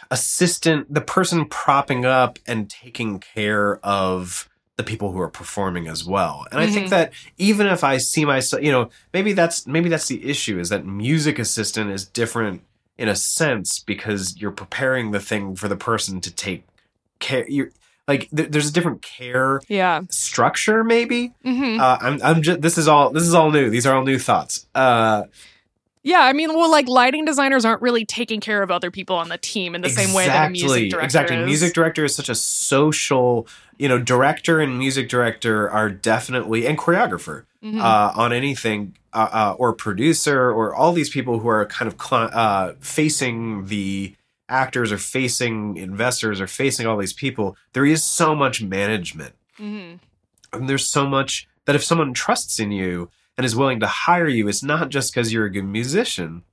assistant, the person propping up and taking care of the people who are performing as well. And I think Mhm. that even if I see myself, you know, maybe that's maybe that's the issue is that music assistant is different in a sense because you're preparing the thing for the person to take care. You're like th- there's a different care yeah structure maybe. hmm Uh, I'm I'm just this is all this is all new. These are all new thoughts. Uh, yeah i mean well like lighting designers aren't really taking care of other people on the team in the same way that a music director exactly. is. Music director is such a social, you know, director and music director are definitely and choreographer Mhm. uh, on anything uh, uh, or producer or all these people who are kind of cli- uh, facing the actors or facing investors or facing all these people. There is so much management Mhm. and there's so much that if someone trusts in you and is willing to hire you, it's not just because you're a good musician.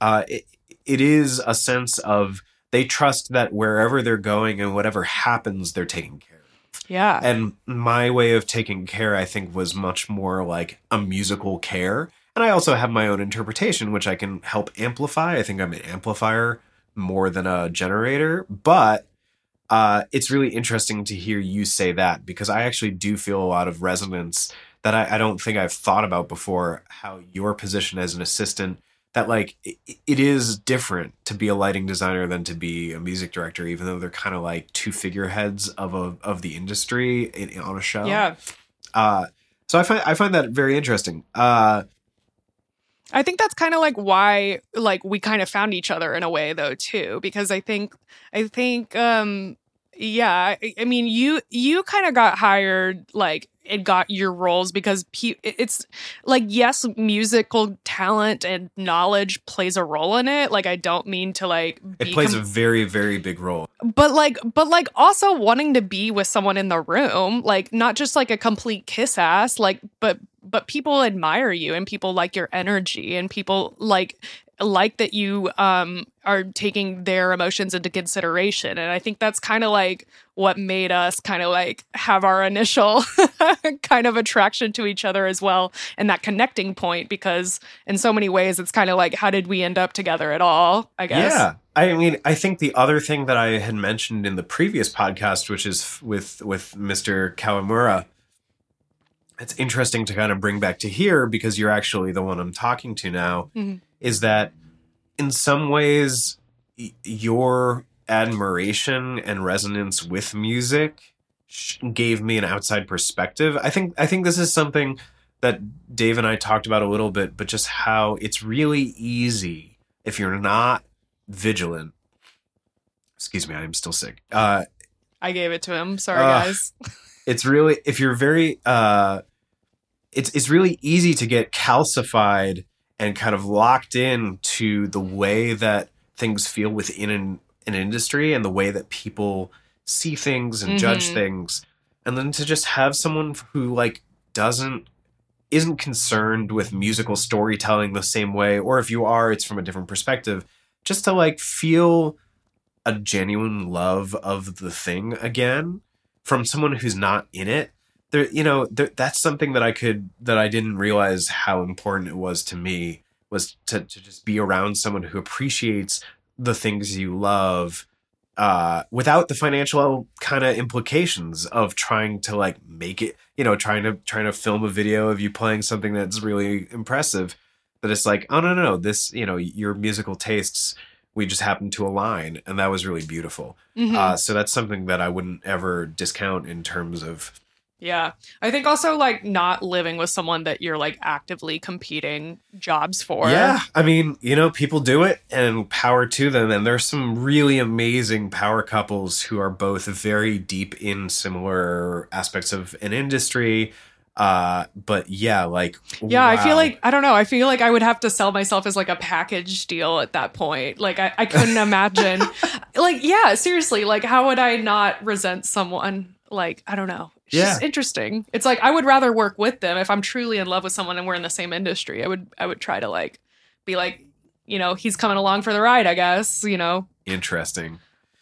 Uh, it, it is a sense of they trust that wherever they're going and whatever happens, they're taking care of. Yeah. And my way of taking care, I think, was much more like a musical care. And I also have my own interpretation, which I can help amplify. I think I'm an amplifier more than a generator. But uh, it's really interesting to hear you say that because I actually do feel a lot of resonance that I, I don't think I've thought about before. How your position as an assistant that like it, it is different to be a lighting designer than to be a music director, even though they're kind of like two figureheads of a of the industry in, on a show. yeah. Uh, so I find I find that very interesting. Uh, I think that's kind of like why like we kind of found each other in a way though too because I think I think um yeah I, I mean you you kind of got hired like and got your roles because pe- it's like yes musical talent and knowledge plays a role in it like I don't mean to like it plays com- a very very big role. but like but like also wanting to be with someone in the room like not just like a complete kiss ass like but but people admire you and people like your energy and people like like that you um are taking their emotions into consideration and i think that's kind of like what made us kind of like have our initial kind of attraction to each other as well and that connecting point because in so many ways it's kind of like how did we end up together at all i guess Yeah. I mean, I think the other thing that I had mentioned in the previous podcast, which is f- with with Mr. Kawamura, it's interesting to kind of bring back to here because you're actually the one I'm talking to now, Mhm. Is that in some ways y- your admiration and resonance with music sh- gave me an outside perspective. I think I think this is something that Dave and I talked about a little bit, but just how it's really easy if you're not vigilant. Excuse me, I am still sick. Uh, i gave it to him sorry Ugh. guys it's really if you're very uh, it's it's really easy to get calcified and kind of locked in to the way that things feel within an, an industry and the way that people see things and judge Mhm. things and then to just have someone who like doesn't isn't concerned with musical storytelling the same way or if you are it's from a different perspective just to like feel a genuine love of the thing again from someone who's not in it there you know there, that's something that i could that i didn't realize how important it was to me was to, to just be around someone who appreciates the things you love uh, without the financial kind of implications of trying to like make it you know trying to trying to film a video of you playing something that's really impressive that it's like oh no no no this you know your musical tastes we just happen to align and that was really beautiful Mhm. uh, so that's something that i wouldn't ever discount in terms of Yeah. I think also like not living with someone that you're like actively competing jobs for. yeah i mean you know people do it and power to them and there's some really amazing power couples who are both very deep in similar aspects of an industry uh but yeah like Yeah, I feel like I don't know. I feel like I would have to sell myself as like a package deal at that point. Like I, I couldn't imagine. like yeah, seriously. Like how would I not resent someone? Like I don't know. It's just interesting. It's like I would rather work with them if I'm truly in love with someone and we're in the same industry. I would I would try to like be like you know he's coming along for the ride. I guess you know interesting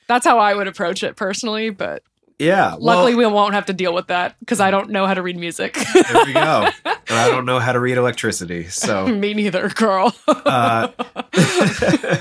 that's how I would approach it personally. But yeah well, luckily we won't have to deal with that because I don't know how to read music. there we go and i don't know how to read electricity so Me neither, girl. uh,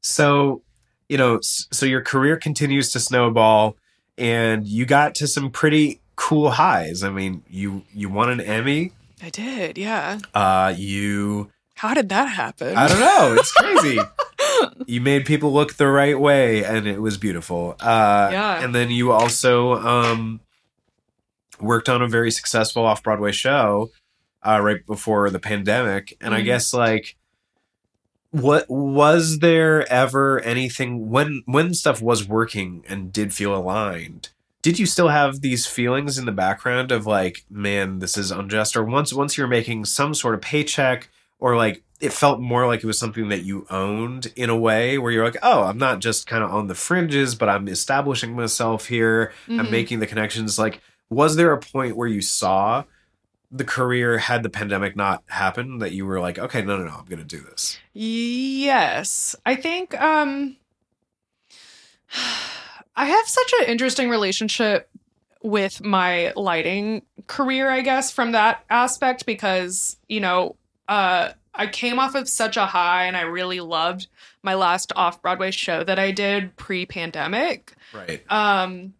so you know so your career continues to snowball and you got to some pretty cool highs i mean you you won an emmy I did, yeah. uh you How did that happen? i don't know it's crazy you made people look the right way and it was beautiful uh Yeah. and then you also um worked on a very successful off-broadway show uh right before the pandemic and i Mhm. guess like what was there ever anything when when stuff was working and did feel aligned did you still have these feelings in the background of like man this is unjust or once once you're making some sort of paycheck or like it felt more like it was something that you owned in a way where you're like oh i'm not just kind of on the fringes but i'm establishing myself here i'm Mhm. making the connections like was there a point where you saw the career had the pandemic not happened that you were like, okay, no, no, no, I'm going to do this? Yes. I think um I have such an interesting relationship with my lighting career, I guess, from that aspect because, you know, uh I came off of such a high and I really loved my last off-Broadway show that I did pre-pandemic. Right. Um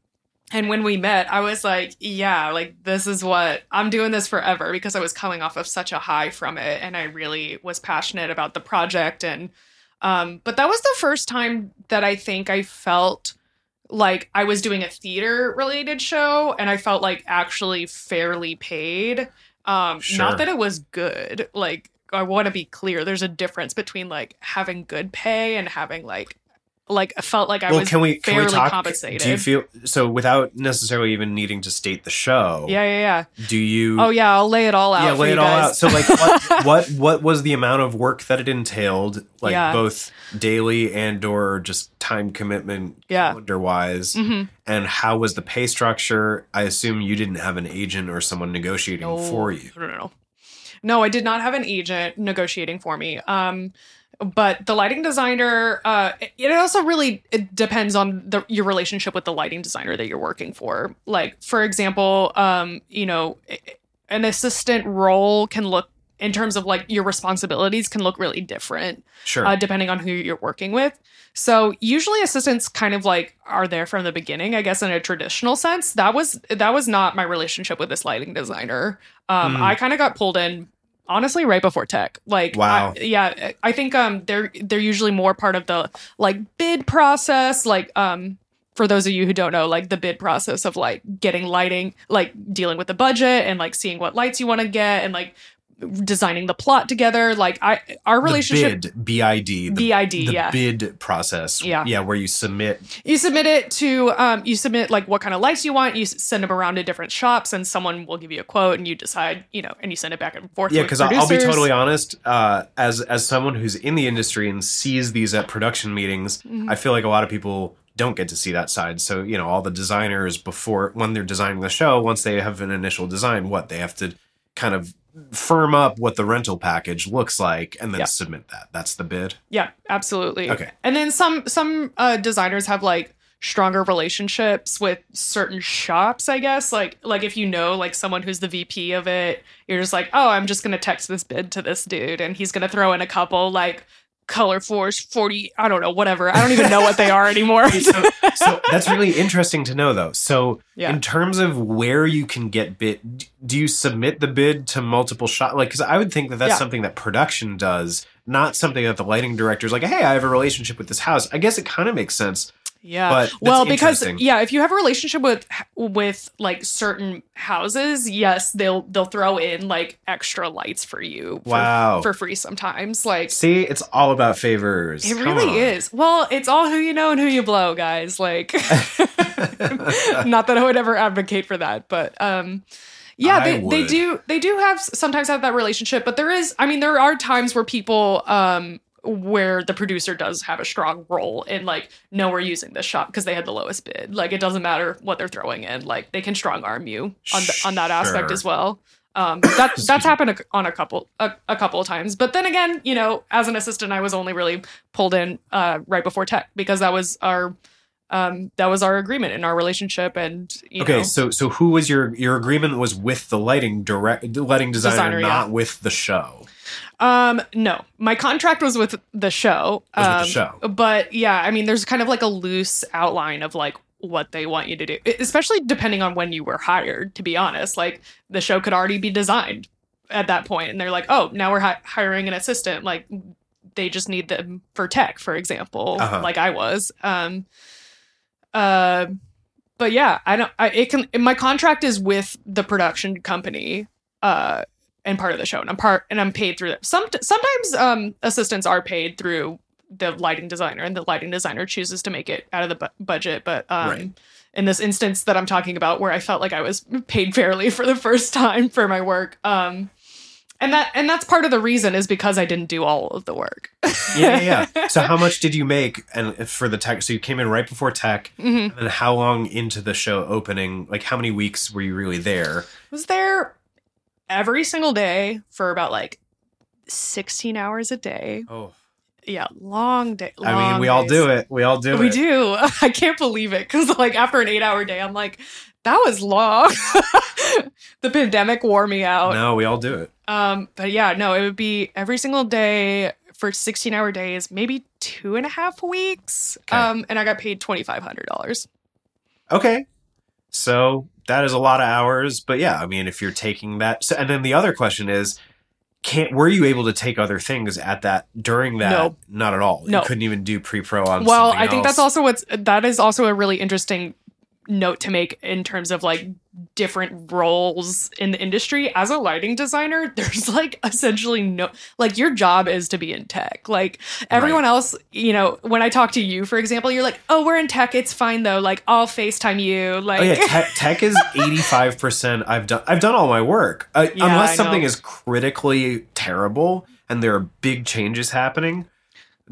and when we met, I was like, yeah, like this is what I'm doing this forever because I was coming off of such a high from it and I really was passionate about the project and um but that was the first time that I think I felt like I was doing a theater related show and I felt like actually fairly paid. Um Sure. not that it was good. Like I want to be clear, there's a difference between like having good pay and having like like felt like I well, was can we can fairly we talk? compensated. Do you feel so without necessarily even needing to state the show? yeah, yeah, yeah. Do you? Oh yeah, I'll lay it all out. yeah, lay it all out. So, like, what, what what was the amount of work that it entailed, like Yeah. both daily and or just time commitment, Yeah. calendar wise, Mhm. and how was the pay structure? I assume you didn't have an agent or someone negotiating No, for you. No, no, no. No, I did not have an agent negotiating for me. Um, but the lighting designer, uh, it, also really it depends on the, your relationship with the lighting designer that you're working for. Like, for example, um, you know, an assistant role can look in terms of like your responsibilities can look really different Sure. uh, depending on who you're working with. So usually assistants kind of like are there from the beginning, I guess in a traditional sense. That was that was not my relationship with this lighting designer. Um, Hmm. I kind of got pulled in honestly right before tech. Like Wow. I- yeah, I think um they're they're usually more part of the like bid process, like um for those of you who don't know, like the bid process of like getting lighting, like dealing with the budget and like seeing what lights you want to get and like designing the plot together. Like I our relationship the bid, B-I-D, the, BID, the yeah. bid process. Yeah. yeah, where you submit. you submit it to um you submit like what kind of lights you want you send them around to different shops and someone will give you a quote and you decide you know and you send it back and forth Yeah, because I'll, I'll be totally honest. Uh, as as someone who's in the industry and sees these at production meetings, Mm-hmm. I feel like a lot of people don't get to see that side. So you know, all the designers before when they're designing the show, once they have an initial design, what they have to kind of firm up what the rental package looks like and then Yeah. submit that. That's the bid. yeah absolutely Okay. and then some some uh designers have like stronger relationships with certain shops i guess like like if you know like someone who's the vp of it you're just like oh i'm just gonna text this bid to this dude and he's gonna throw in a couple like color force 40 i don't know whatever i don't even know what they are anymore so, so that's really interesting to know though so Yeah. in terms of where you can get bid do you submit the bid to multiple shot like because i would think that that's Yeah. something that production does not something that the lighting director is like hey i have a relationship with this house i guess it kind of makes sense Yeah. But well, because yeah, if you have a relationship with with like certain houses, yes, they'll they'll throw in like extra lights for you for, Wow. for free sometimes. Like see it's all about favors it Come really on. is. Well, it's all who you know and who you blow, guys. Like not that I would ever advocate for that, but um yeah, they, they do they do have sometimes have that relationship, but there is I mean there are times where people um where the producer does have a strong role in like no we're using this shop because they had the lowest bid. Like it doesn't matter what they're throwing in like they can strong arm you on the, on that aspect Sure. as well. Um that that's happened a, on a couple a, a couple of times. But then again you know as an assistant i was only really pulled in uh right before tech because that was our um that was our agreement in our relationship and you okay know. so so who was your your agreement was with the lighting direct lighting designer, Designer, not yeah. with the show Um, no, my contract was with the show. Was with the um, show. But yeah, I mean, there's kind of like a loose outline of like what they want you to do, especially depending on when you were hired. To be honest, like the show could already be designed at that point, and they're like, oh, now we're hi- hiring an assistant. Like they just need them for tech, for example, Uh-huh. like I was. Um, uh, but yeah, I don't. I it can. My contract is with the production company. Uh, and part of the show and I'm part and I'm paid through that. Some sometimes um assistants are paid through the lighting designer and the lighting designer chooses to make it out of the bu- budget but um Right. in this instance that I'm talking about where I felt like I was paid fairly for the first time for my work um and that and that's part of the reason is because I didn't do all of the work. yeah yeah yeah. so how much did you make and for the tech so you came in right before tech Mhm. and how long into the show opening like how many weeks were you really there was there every single day for about like 16 hours a day. Oh, Yeah, long day. I mean, we all do it. We all do we it. do. I can't believe it because, like, after an eight-hour day, I'm like, that was long. the pandemic wore me out. No, we all do it. Um, but yeah, no, it would be every single day for 16-hour days, maybe two and a half weeks. Okay. Um, and I got paid twenty five hundred dollars. Okay. So that is a lot of hours, but yeah, I mean, if you're taking that, so, and then the other question is, can't were you able to take other things at that during that? No. not at all. No. you couldn't even do pre-pro on. Well, I think that's also what's that is also a really interesting note to make in terms of like different roles in the industry as a lighting designer there's like essentially no like your job is to be in tech like everyone else you know when i talk to you for example you're like oh we're in tech it's fine though like i'll facetime you like Oh yeah, tech, tech is eighty five percent. I've done. I've done all my work. Uh, Yeah, unless something is critically terrible and there are big changes happening.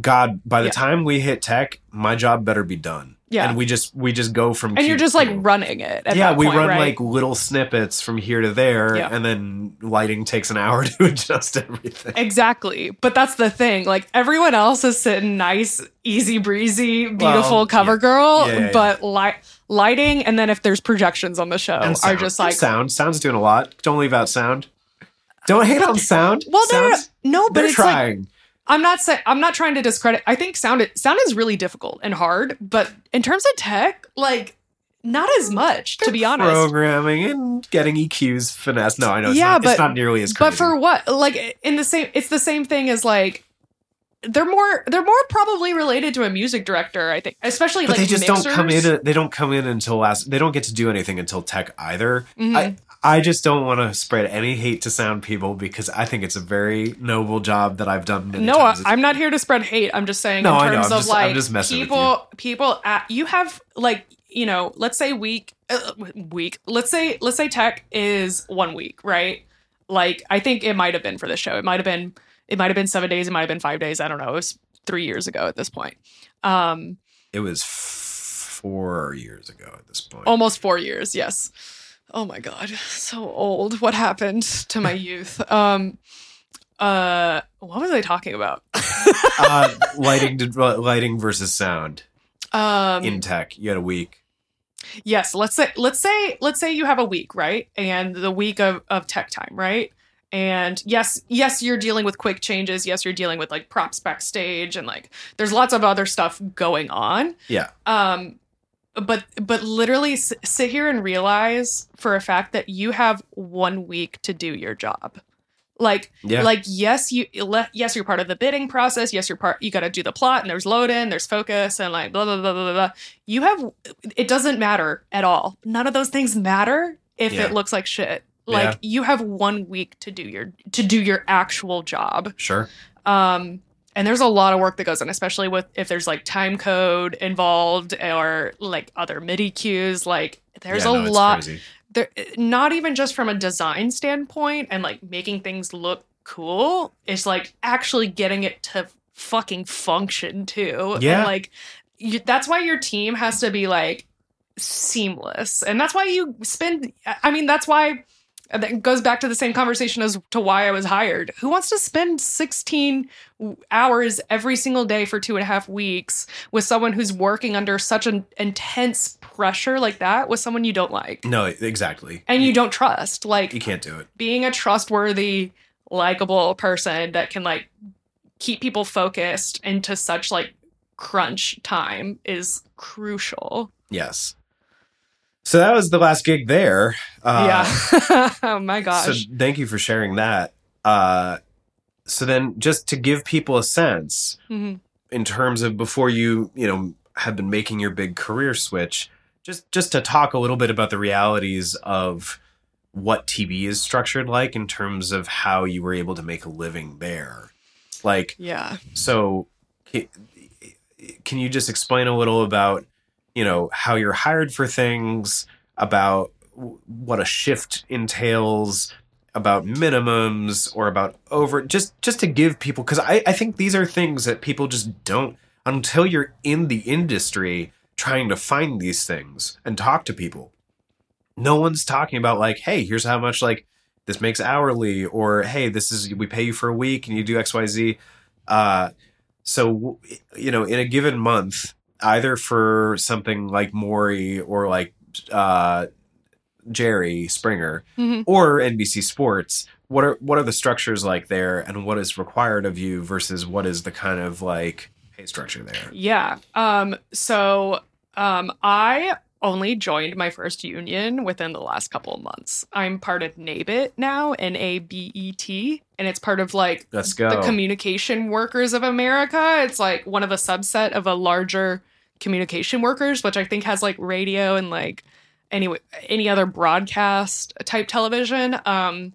God, by the Yeah. time we hit tech, my job better be done. Yeah. and we just we just go from and you're just like running it at yeah, we point, run right? like little snippets from here to there, Yeah. and then lighting takes an hour to adjust everything. Exactly. But that's the thing. Like everyone else is sitting nice, easy breezy, beautiful Well, cover yeah. girl, Yeah, but light lighting and then if there's projections on the show And are just like sound. Sound's doing a lot. Don't leave out sound. Don't hate on sound. Well, Sound's- no, but they're it's like trying. I'm not saying I'm not trying to discredit. I think sound sound is really difficult and hard, but in terms of tech, like not as much to be honest. programming and getting EQs finesse. No, I know. It's Yeah, not, but- it's not nearly as crazy. But for what? Like in the same, it's the same thing as like they're more they're more probably related to a music director. I think, especially but like they just don't come in. They don't come in until last. They don't get to do anything until tech either. Mhm. I I just don't want to spread any hate to sound people because I think it's a very noble job that I've done. Many No, times. I'm not here to spread hate. I'm just saying No, I in know. terms I'm of just- like just messing with people, people. At, you have like you know, let's say week, uh, week. Let's say let's say tech is one week, right? Like I think it might have been for this show. It might have been it might have been seven days. It might have been five days. I don't know. It was three years ago at this point. Um, It was four years ago at this point. almost four years. Yes. Oh my god, so old. What happened to my youth? Um, uh, what was I talking about? uh, lighting, lighting versus sound um, in tech. You had a week. Yes, let's say let's say let's say you have a week, right? And the week of, of tech time, right? And yes, yes, you're dealing with quick changes. Yes, you're dealing with like props backstage and like there's lots of other stuff going on. Yeah. Um but but literally s- sit here and realize for a fact that you have one week to do your job. Like Yeah. like yes you le- yes you're part of the bidding process yes you're part you got to do the plot and there's load in there's focus and like blah blah blah blah blah you have it doesn't matter at all none of those things matter if Yeah. it looks like shit like Yeah. you have one week to do your to do your actual job Sure. um and there's a lot of work that goes on especially with if there's like time code involved or like other midi cues like there's Yeah, a no, it's lot crazy. there not even just from a design standpoint and like making things look cool it's like actually getting it to fucking function too Yeah. and like you, that's why your team has to be like seamless and that's why you spend i mean that's why that goes back to the same conversation as to why I was hired. Who wants to spend 16 hours every single day for two and a half weeks with someone who's working under such an intense pressure like that with someone you don't like No, exactly. and you don't trust? Like You can't do it. being a trustworthy, likable person that can like keep people focused into such like crunch time is crucial. Yes. So that was the last gig there. Uh, yeah. oh my gosh. So thank you for sharing that. Uh, so then, just to give people a sense Mhm. in terms of before you, you know, have been making your big career switch, just just to talk a little bit about the realities of what TV is structured like in terms of how you were able to make a living there. Like, Yeah. so ca- can you just explain a little about, you know, how you're hired for things, about what a shift entails, about minimums or about over just just to give people because I, I think these are things that people just don't until you're in the industry trying to find these things and talk to people. No one's talking about like, hey, here's how much like this makes hourly or hey this is we pay you for a week and you do xyz uh so you know in a given month either for something like maury or like uh jerry springer Mhm. or nbc sports what are what are the structures like there and what is required of you versus what is the kind of like pay structure there Yeah. Um, so um, I only joined my first union within the last couple of months. I'm part of NABET now, N A B E T, and it's part of like let's the go Communication Workers of America. It's like one of a subset of a larger communication workers, which I think has like radio and like any any other broadcast type television. Um,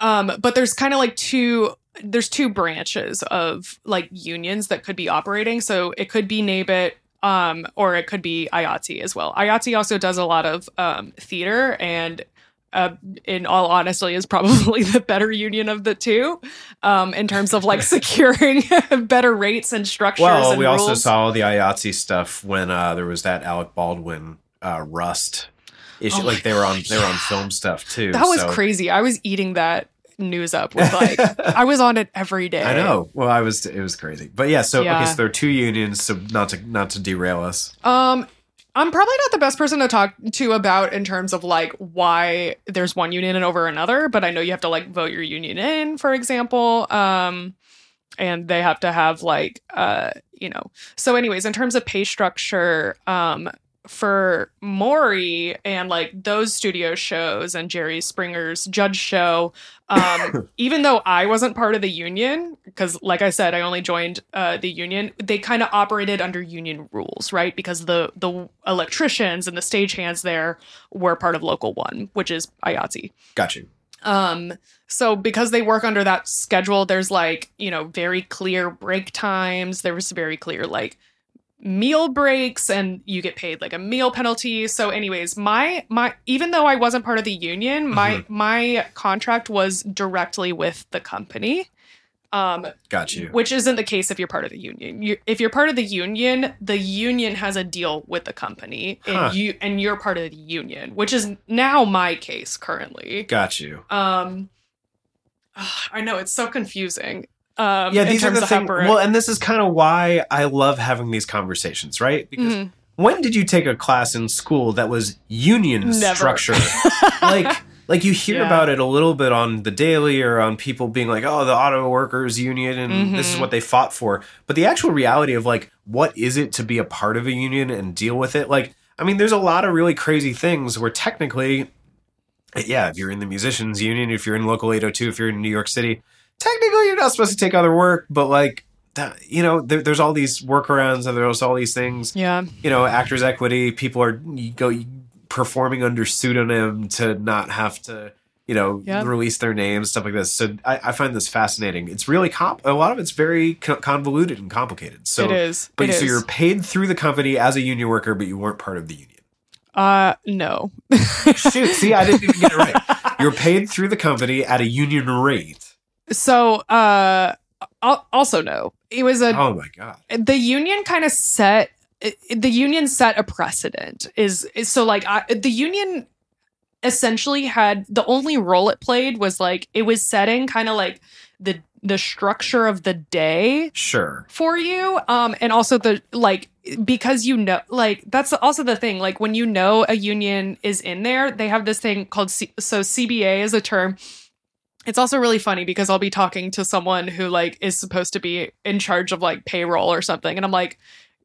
um, but there's kind of like two there's two branches of like unions that could be operating. So it could be NABET, um, or it could be IATSE as well. IATSE also does a lot of um, theater and uh, in all honesty, is probably the better union of the two um, in terms of like securing better rates and structures. well and we also saw all the IATSE stuff when uh there was that alec baldwin uh rust issue Oh like they were on they were on film stuff too that was so- crazy. I was eating that news up with like I was on it every day. I know. Well, I was. It was crazy, but yeah. So Yeah. okay, so there are two unions. So not to not to derail us. Um, I'm probably not the best person to talk to about in terms of like why there's one union and over another, but I know you have to like vote your union in, for example. Um, and they have to have like uh, you know. So, anyways, in terms of pay structure, um, for Maury and like those studio shows and Jerry Springer's Judge Show, um, even though I wasn't part of the union, because like I said, I only joined uh, the union, they kind of operated under union rules, right? Because the the electricians and the stagehands there were part of Local One, which is IATSE. Got you. Um, so because they work under that schedule, there's like, you know, very clear break times. There was very clear like meal breaks and you get paid like a meal penalty. So anyways, my my even though I wasn't part of the union, my my contract was directly with the company. Um Got you. which isn't the case if you're part of the union. You, if you're part of the union, the union has a deal with the company, and Huh. you and you're part of the union, which is now my case currently. Got you. Um, I know it's so confusing. Um, Yeah, these are the things. Well, and this is kind of why I love having these conversations, right? Because Mhm. when did you take a class in school that was union Never. structure? like, like you hear Yeah. about it a little bit on the daily or on people being like, "Oh, the auto workers union," and this is Mhm. what they fought for. But the actual reality of like, what is it to be a part of a union and deal with it? Like, I mean, there's a lot of really crazy things where technically, yeah, if you're in the musicians union, if you're in local 802, if you're in New York City, technically you're not supposed to take other work, but like. That, you know, there, there's all these workarounds and there's all these things yeah, you know, actors equity. People are you go performing under pseudonym to not have to, you know, Yep. release their names, stuff like this. So I, I find this fascinating. It's really comp. A lot of it's very convoluted and complicated. So, it is. but it so is. you're paid through the company as a union worker, but you weren't part of the union. uh no. Shoot, see, I didn't even get it right. You're paid through the company at a union rate. So uh, also no. It was a Oh my god. the union kind of set the union set a precedent is, is so like I, the union essentially had the only role it played was like it was setting kind of like the the structure of the day Sure. for you um and also the like because you know like that's also the thing like when you know a union is in there they have this thing called C- so CBA is a term it's also really funny because I'll be talking to someone who like is supposed to be in charge of like payroll or something and I'm like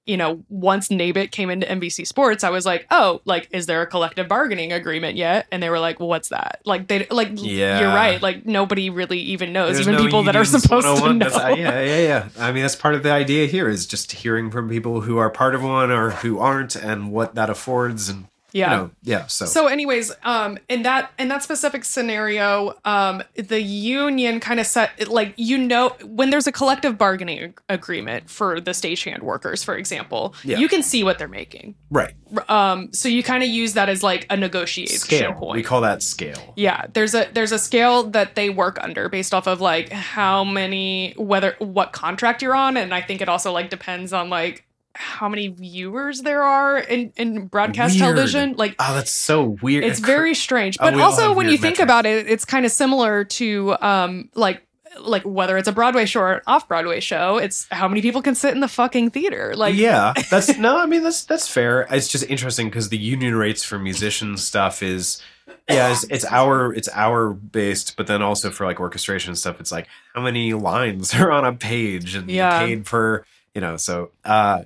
you know once NABET came into NBC Sports I was like oh like is there a collective bargaining agreement yet and they were like well what's that like they like Yeah. you're right like nobody really even knows There's even no people that are supposed to know uh, yeah, yeah, yeah. I mean, that's part of the idea here is just hearing from people who are part of one or who aren't, and what that affords, and yeah you know, yeah. So, So, anyways, um, in that in that specific scenario, um, the union kind of set like you know when there's a collective bargaining ag- agreement for the stagehand workers, for example, Yeah. you can see what they're making. right, Um, so you kind of use that as like a negotiation scale. point. We call that scale. yeah, there's a there's a scale that they work under based off of like how many whether what contract you're on, and I think it also like depends on like how many viewers there are in, in broadcast Weird. television. Like Oh, that's so weird. it's very strange. Oh, But all also when you think about it, it's kind of similar to um like like whether it's a Broadway show or an off Broadway show, it's how many people can sit in the fucking theater. Like yeah, that's no. I mean, that's that's fair. It's just interesting because the union rates for musicians stuff is yeah, it's, it's hour it's hour based, but then also for like orchestration stuff, it's like how many lines are on a page and Yeah. paid per you know. So uh,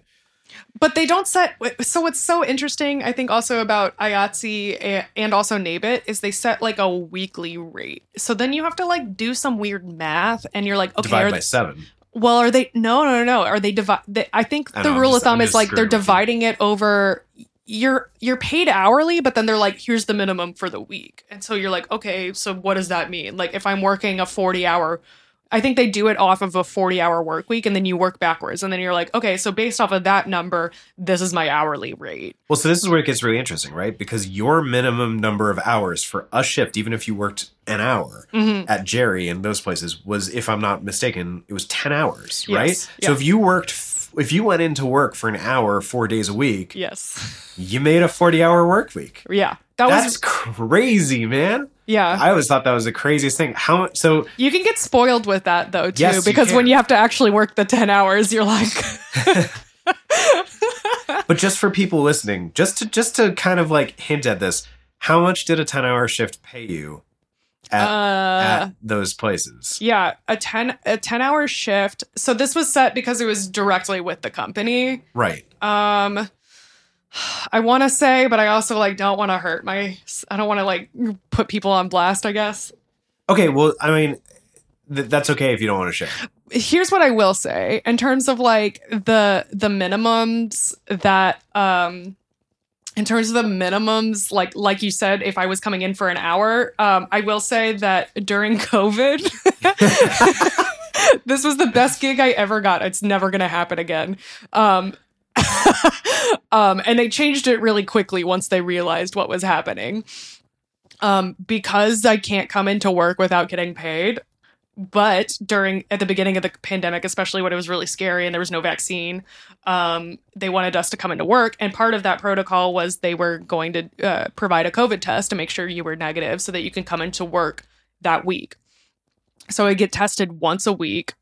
but they don't set so what's so interesting i think also about IATSE and also NABET is they set like a weekly rate so then you have to like do some weird math and you're like okay divide by seven. well are they no no no no are they divide i think I the know, rule just- of thumb is like they're with you. dividing it over you're you're paid hourly but then they're like here's the minimum for the week and so you're like okay so what does that mean like if i'm working a 40 hour I think they do it off of a 40 hour work week and then you work backwards. And then you're like, okay, so based off of that number, this is my hourly rate. Well, so this is where it gets really interesting, right? Because your minimum number of hours for a shift, even if you worked an hour Mm-hmm. at Jerry and those places, was, if I'm not mistaken, it was ten hours, right? Yes, So if you worked, if you went into work for an hour four days a week, Yes. you made a forty hour work week. Yeah. That That's was, crazy, man. yeah. I always thought that was the craziest thing. How much? So You can get spoiled with that though, too, Yes, you because can. when you have to actually work the 10 hours, you're like, but just for people listening, just to just to kind of like hint at this, how much did a ten hour shift pay you at, uh, at those places? yeah, a 10 a 10 hour shift. So this was set because it was directly with the company. Right. Um I want to say, but I also like don't want to hurt my I don't want to like put people on blast, I guess. Okay. Well, I mean, th- that's okay if you don't want to share. here's what I will say in terms of like the the minimums that um in terms of the minimums like like you said if I was coming in for an hour um I will say that during covid this was the best gig I ever got it's never going to happen again um um and they changed it really quickly once they realized what was happening. Um because I can't come into work without getting paid but during at the beginning of the pandemic especially when it was really scary and there was no vaccine um, they wanted us to come into work. And part of that protocol was they were going to uh, provide a covid test to make sure you were negative so that you can come into work that week. So i get tested once a week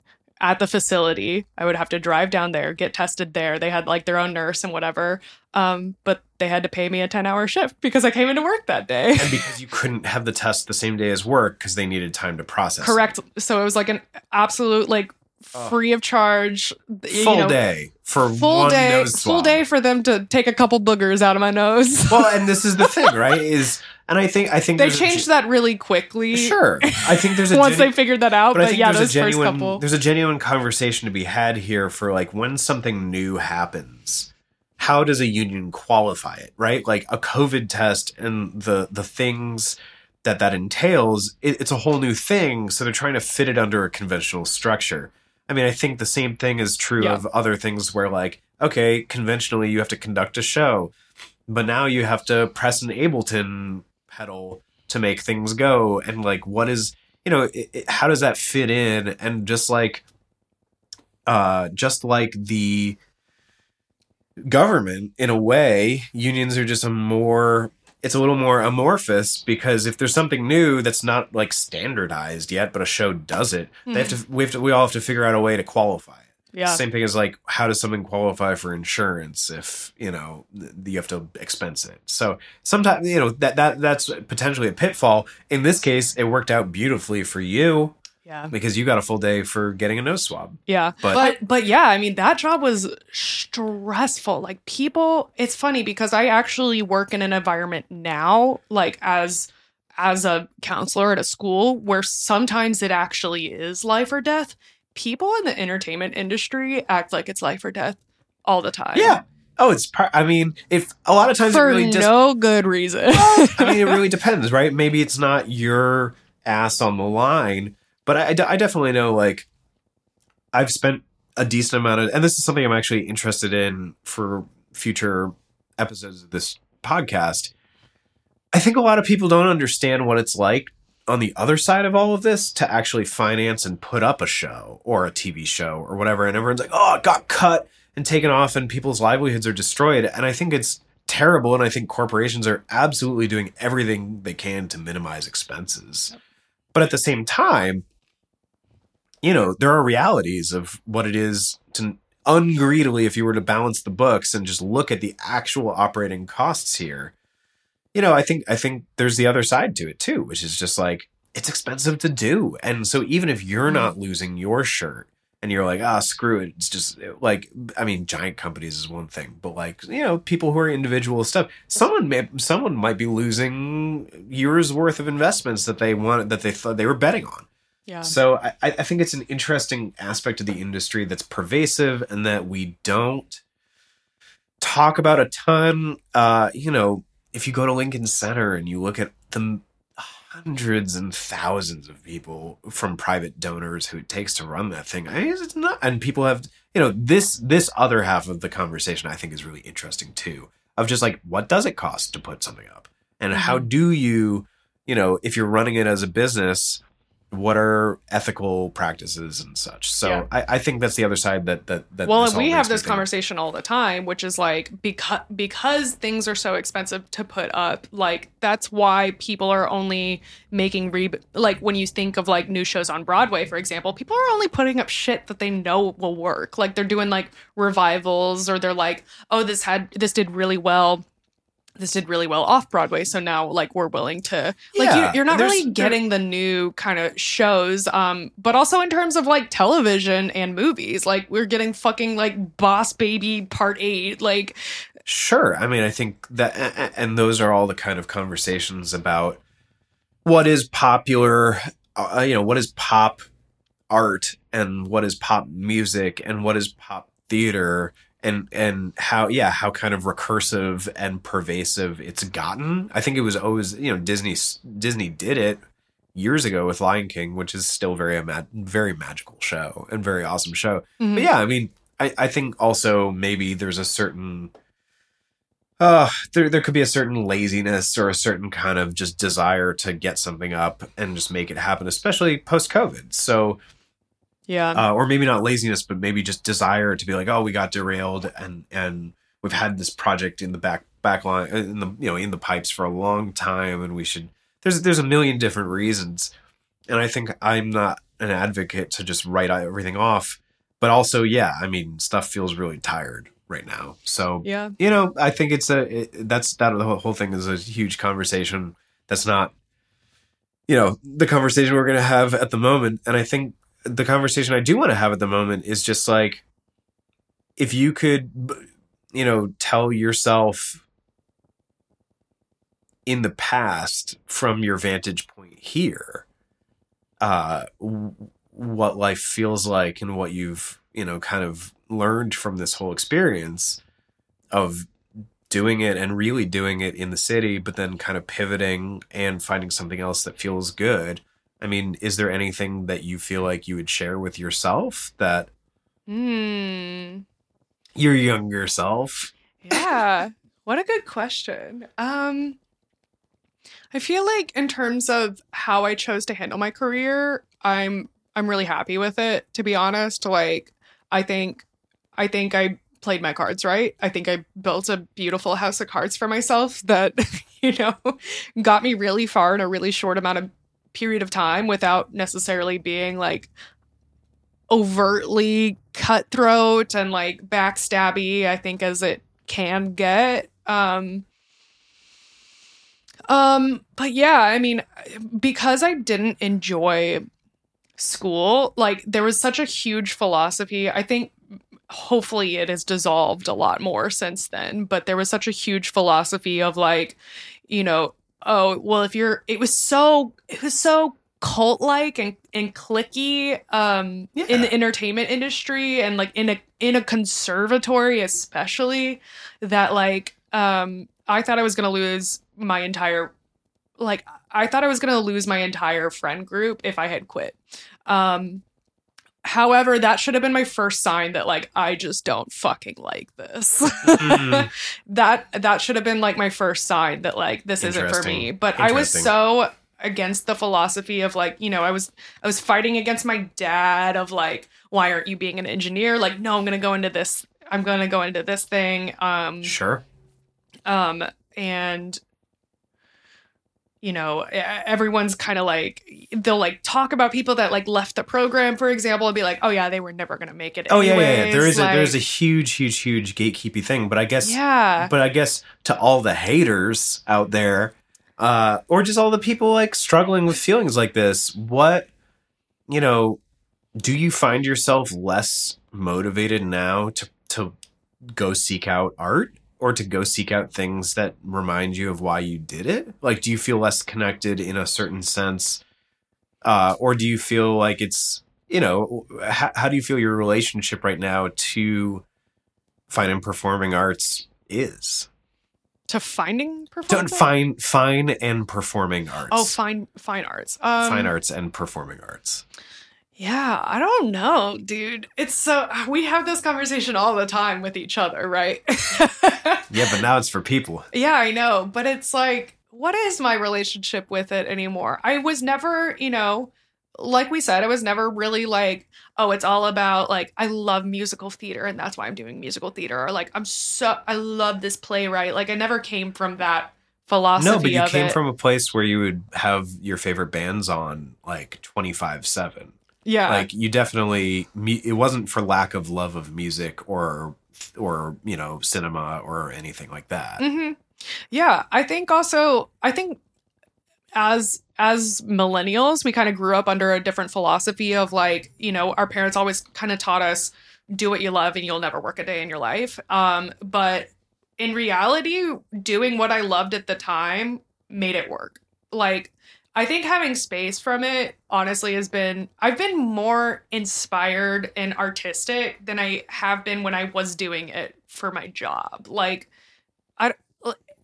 at the facility i would have to drive down there get tested there they had like their own nurse and whatever um, but they had to pay me a 10 hour shift because i came into work that day And because you couldn't have the test the same day as work because they needed time to process. it. Correct. So it was like an absolute like Uh, free of charge you Full know, day for Full one day, full day for them to take a couple boogers out of my nose. Well, and this is the thing, right? Is and I think I think they there's a changed that really quickly. Sure, I think there's a Once genu- they figured that out, but but, I think yeah, there's those a first genuine couple. there's a genuine conversation to be had here for like when something new happens. How does a union qualify it, right? Like a COVID test and the the things that that entails, it, it's a whole new thing. So they're trying to fit it under a conventional structure. I mean, I think the same thing is true Yeah. of other things where, like, okay, conventionally you have to conduct a show, but now you have to press an Ableton pedal to make things go. And, like, what is, you know, it, it, how does that fit in? And just like, uh, just like the government, in a way, unions are just a more it's a little more amorphous because if there's something new that's not like standardized yet, but a show does it, they have to hmm. we have to we all have to figure out a way to qualify it. yeah. Same thing as like how does something qualify for insurance if you know th- you have to expense it. So sometimes you know that that that's potentially a pitfall. In this case, it worked out beautifully for you Yeah. because you got a full day for getting a nose swab. Yeah. But- But, but yeah, I mean that job was stressful. Like people it's funny because I actually work in an environment now like as as a counselor at a school where sometimes it actually is life or death. People in the entertainment industry act like it's life or death all the time. Yeah. Oh, it's part. I mean, if a lot of times For it really just no good reason. I mean, it really depends, right? Maybe it's not your ass on the line, but I, I definitely know, like, I've spent a decent amount of, and this is something I'm actually interested in for future episodes of this podcast. I think a lot of people don't understand what it's like on the other side of all of this to actually finance and put up a show or a TV show or whatever. And everyone's like, oh, it got cut and taken off and people's livelihoods are destroyed and i think it's terrible and i think corporations are absolutely doing everything they can to minimize expenses but at the same time you know there are realities of what it is to ungreedily if you were to balance the books and just look at the actual operating costs here you know i think i think there's the other side to it too which is just like it's expensive to do. And so even if you're not losing your shirt and you're like ah screw it it's just like i mean giant companies is one thing but like you know people who are individual stuff someone may someone might be losing years worth of investments that they wanted that they thought they were betting on Yeah. so I, I think it's an interesting aspect of the industry that's pervasive and that we don't talk about a ton. Uh, you know, if you go to Lincoln Center and you look at the hundreds and thousands of people from private donors who it takes to run that thing, I mean, it's not. And people have, you know, this this other half of the conversation I think is really interesting too. Of just like, what does it cost to put something up, and how do you, you know, if you're running it as a business what are ethical practices and such. So Yeah. I, I think that's the other side that that that. well and we have this conversation all the time which is like because because things are so expensive to put up like that's why people are only making re like when you think of like new shows on broadway for example people are only putting up shit that they know will work like they're doing like revivals or they're like oh this had this did really well this did really well off Broadway, so now like we're willing to like Yeah, you, you're not really getting the new kind of shows, um, but also in terms of like television and movies, like we're getting fucking like Boss Baby Part Eight, like Sure. I mean, I think that, and those are all the kind of conversations about what is popular, uh, you know, what is pop art and what is pop music and what is pop theater and and how yeah how kind of recursive and pervasive it's gotten i think it was always you know disney disney did it years ago with lion king which is still very a ma- very magical show and very awesome show mhm. but yeah, I mean, I, I think also maybe there's a certain uh there there could be a certain laziness or a certain kind of just desire to get something up and just make it happen, especially post COVID. So yeah, uh, or maybe not laziness, but maybe just desire to be like, oh, we got derailed and and we've had this project in the back back line in the you know in the pipes for a long time, and we should. There's there's a million different reasons, and I think I'm not an advocate to just write everything off, but also yeah, I mean stuff feels really tired right now, so yeah, you know I think it's a it, that's that the whole, whole thing is a huge conversation that's not you know the conversation we're going to have at the moment. And i think the conversation i do want to have at the moment is just like if you could you know tell yourself in the past from your vantage point here uh what life feels like and what you've you know kind of learned from this whole experience of doing it and really doing it in the city, but then kind of pivoting and finding something else that feels good. I mean, is there anything that you feel like you would share with yourself that mm, your younger self? yeah. what a good question. Um, I feel like in terms of how I chose to handle my career, I'm I'm really happy with it. To be honest, like I think I think I played my cards right. I think I built a beautiful house of cards for myself that you know got me really far in a really short amount of period of time without necessarily being like overtly cutthroat and like backstabby i think as it can get. Um um but yeah i mean because i didn't enjoy school like there was such a huge philosophy. I think hopefully it has dissolved a lot more since then but there was such a huge philosophy of like you know oh well if you're it was so it was so cult like and, and clicky um in the entertainment industry and like in a in a conservatory especially that like um i thought i was gonna lose my entire like i thought i was gonna lose my entire friend group if i had quit. Um however that should have been my first sign that like i just don't fucking like this Mhm. that that should have been like my first sign that like this isn't for me but i was so against the philosophy of like you know i was i was fighting against my dad of like why aren't you being an engineer like no i'm gonna go into this I'm going to go into this thing. Um, Sure. um, and you know everyone's kind of like they'll like talk about people that like left the program for example and be like oh yeah they were never gonna make it Oh yeah, yeah, yeah. anyways," There is a there's a huge, huge, huge gatekeepy thing. But I guess yeah but I guess to all the haters out there, uh, or just all the people like struggling with feelings like this, what you know, do you find yourself less motivated now to to go seek out art or to go seek out things that remind you of why you did it? Like, do you feel less connected in a certain sense, uh, or do you feel like it's you know, how, how do you feel your relationship right now to fine and performing arts is? to finding Don't performance fine fine and performing arts. oh fine fine arts um, fine arts and performing arts. Yeah i don't know dude it's so we have this conversation all the time with each other right Yeah, but now it's for people. Yeah, I know, but it's like, what is my relationship with it anymore? I was never, you know, like we said, I was never really like, oh, it's all about like, I love musical theater and that's why I'm doing musical theater. Or like, I'm so, I love this playwright. Like, I never came from that philosophy. No, but you came it. from a place where you would have your favorite bands on like 25/7. Yeah, Like you definitely it wasn't for lack of love of music or or, you know, cinema or anything like that. hmm Yeah, I think also I think as as millennials, we kind of grew up under a different philosophy of like, you know, our parents always kind of taught us do what you love and you'll never work a day in your life. Um, but in reality, doing what I loved at the time made it work. Like I think having space from it honestly has been I've been more inspired and artistic than I have been when I was doing it for my job. Like I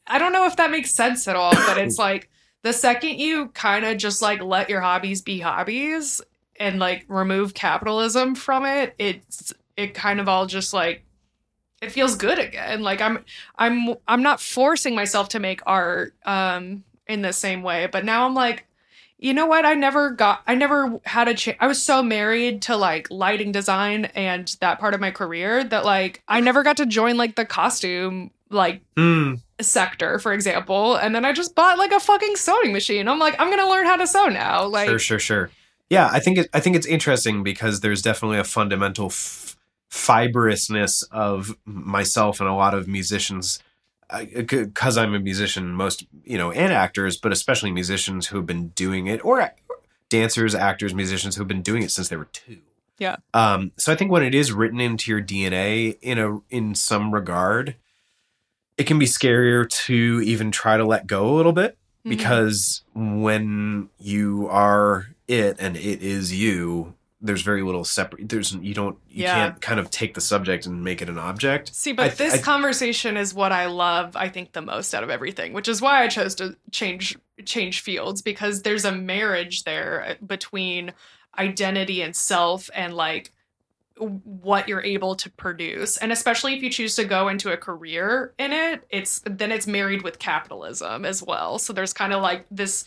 I don't know if that makes sense at all, but it's like the second you kind of just like let your hobbies be hobbies and like remove capitalism from it, it's it kind of all just like it feels good again. Like I'm I'm I'm not forcing myself to make art um in the same way, but now I'm like you know what? I never got I never had a chance. I was so married to like lighting design and that part of my career that like I never got to join like the costume like Mm, sector, for example. And then I just bought like a fucking sewing machine. I'm like, I'm gonna learn how to sew now. Like, sure, sure, sure. Yeah, I think it, I think it's interesting because there's definitely a fundamental f- fibrousness of myself and a lot of musicians because I'm a musician, most you know, and actors, but especially musicians who have been doing it, or dancers, actors, musicians who have been doing it since they were two. Yeah. Um. So I think when it is written into your DNA in a in some regard, it can be scarier to even try to let go a little bit mhm. because when you are it and it is you there's very little separate there's you don't you Yeah. can't kind of take the subject and make it an object. See, but th- this I- conversation is what I love, I think, the most out of everything, which is why I chose to change change fields because there's a marriage there uh, between identity and self and like what you're able to produce. And especially if you choose to go into a career in it it's then it's married with capitalism as well. So there's kind of like this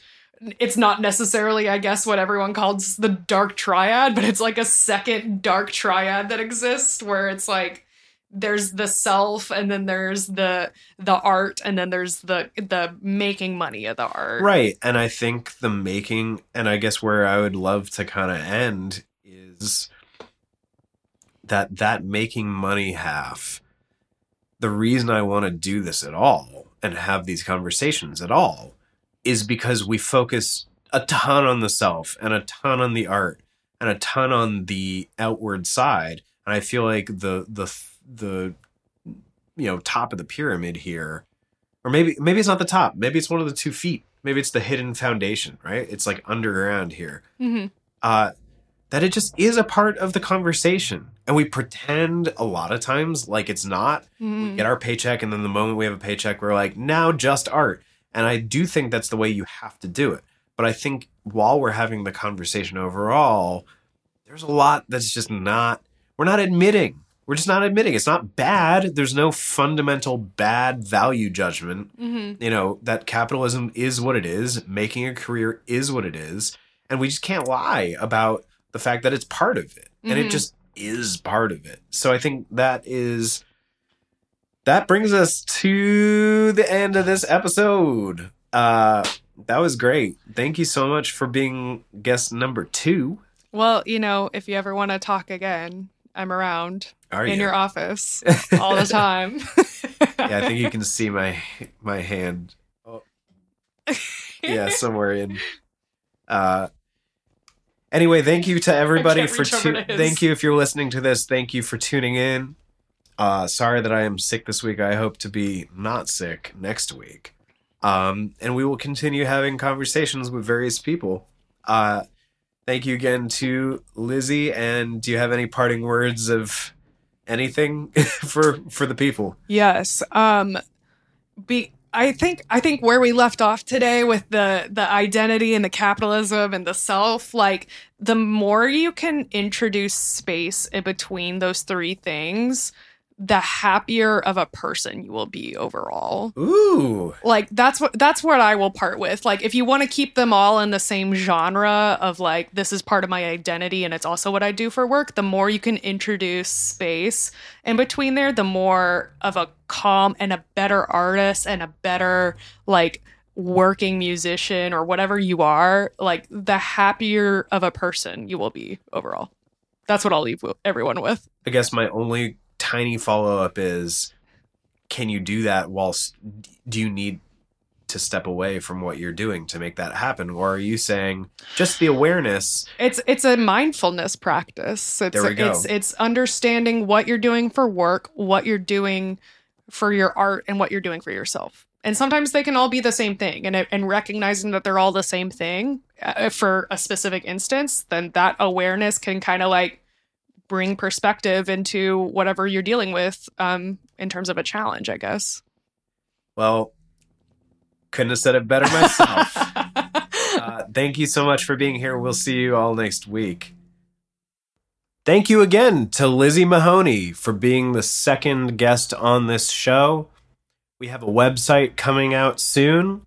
it's not necessarily i guess what everyone calls the dark triad but it's like a second dark triad that exists where it's like there's the self and then there's the the art and then there's the the making money of the art. Right. And i think the making and i guess where i would love to kind of end is that that making money half the reason i want to do this at all and have these conversations at all is because we focus a ton on the self and a ton on the art and a ton on the outward side. And i feel like the the the you know top of the pyramid here or maybe maybe it's not the top. Maybe it's one of the two feet. Maybe it's the hidden foundation right? It's like underground here. Mhm. uh that it just is a part of the conversation. And we pretend a lot of times like it's not. We Mhm. get our paycheck and then the moment we have a paycheck we're like now just art and i do think that's the way you have to do it. But i think while we're having the conversation overall there's a lot that's just not we're not admitting. We're just not admitting. It's not bad. There's no fundamental bad value judgment. Mhm. you know that capitalism is what it is. Making a career is what it is. And we just can't lie about the fact that it's part of it. And it Mhm. just is part of it. So I think that is that brings us to the end of this episode. Uh that was great. Thank you so much for being guest number 2. Well, you know, if you ever want to talk again, I'm around Are in you? your office all the time. yeah, I think you can see my my hand. Oh. Yeah, somewhere in. Uh, anyway, thank you to everybody for tu- thank you if you're listening to this. Thank you for tuning in. Uh, sorry that I am sick this week. I hope to be not sick next week. Um, and we will continue having conversations with various people. Uh, thank you again to Lizzie. And do you have any parting words of anything for for the people? Yes. Um be I think I think where we left off today with the the identity and the capitalism and the self, like the more you can introduce space in between those three things, the happier of a person you will be overall. Ooh. Like that's what that's what I will part with. Like if you want to keep them all in the same genre of like this is part of my identity and it's also what I do for work, the more you can introduce space in between there, the more of a calm and a better artist and a better like working musician or whatever you are, like the happier of a person you will be overall. That's what I'll leave everyone with. I guess my only tiny follow up is can you do that whilst do you need to step away from what you're doing to make that happen or are you saying just the awareness It's it's a mindfulness practice. It's There we go. it's it's understanding what you're doing for work, what you're doing for your art, and what you're doing for yourself. And sometimes they can all be the same thing, and and recognizing that they're all the same thing uh, for a specific instance, then that awareness can kind of like bring perspective into whatever you're dealing with um, in terms of a challenge, I guess. well couldn't have said it better myself. Uh, thank you so much for being here. We'll see you all next week. Thank you again to lizzie mahoney for being the second guest on this show. We have a website coming out soon.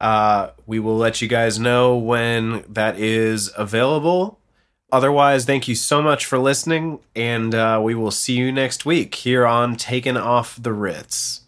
Uh, we will let you guys know when that is available otherwise thank you so much for listening and uh, we will see you next week here on Taking Off the Ritz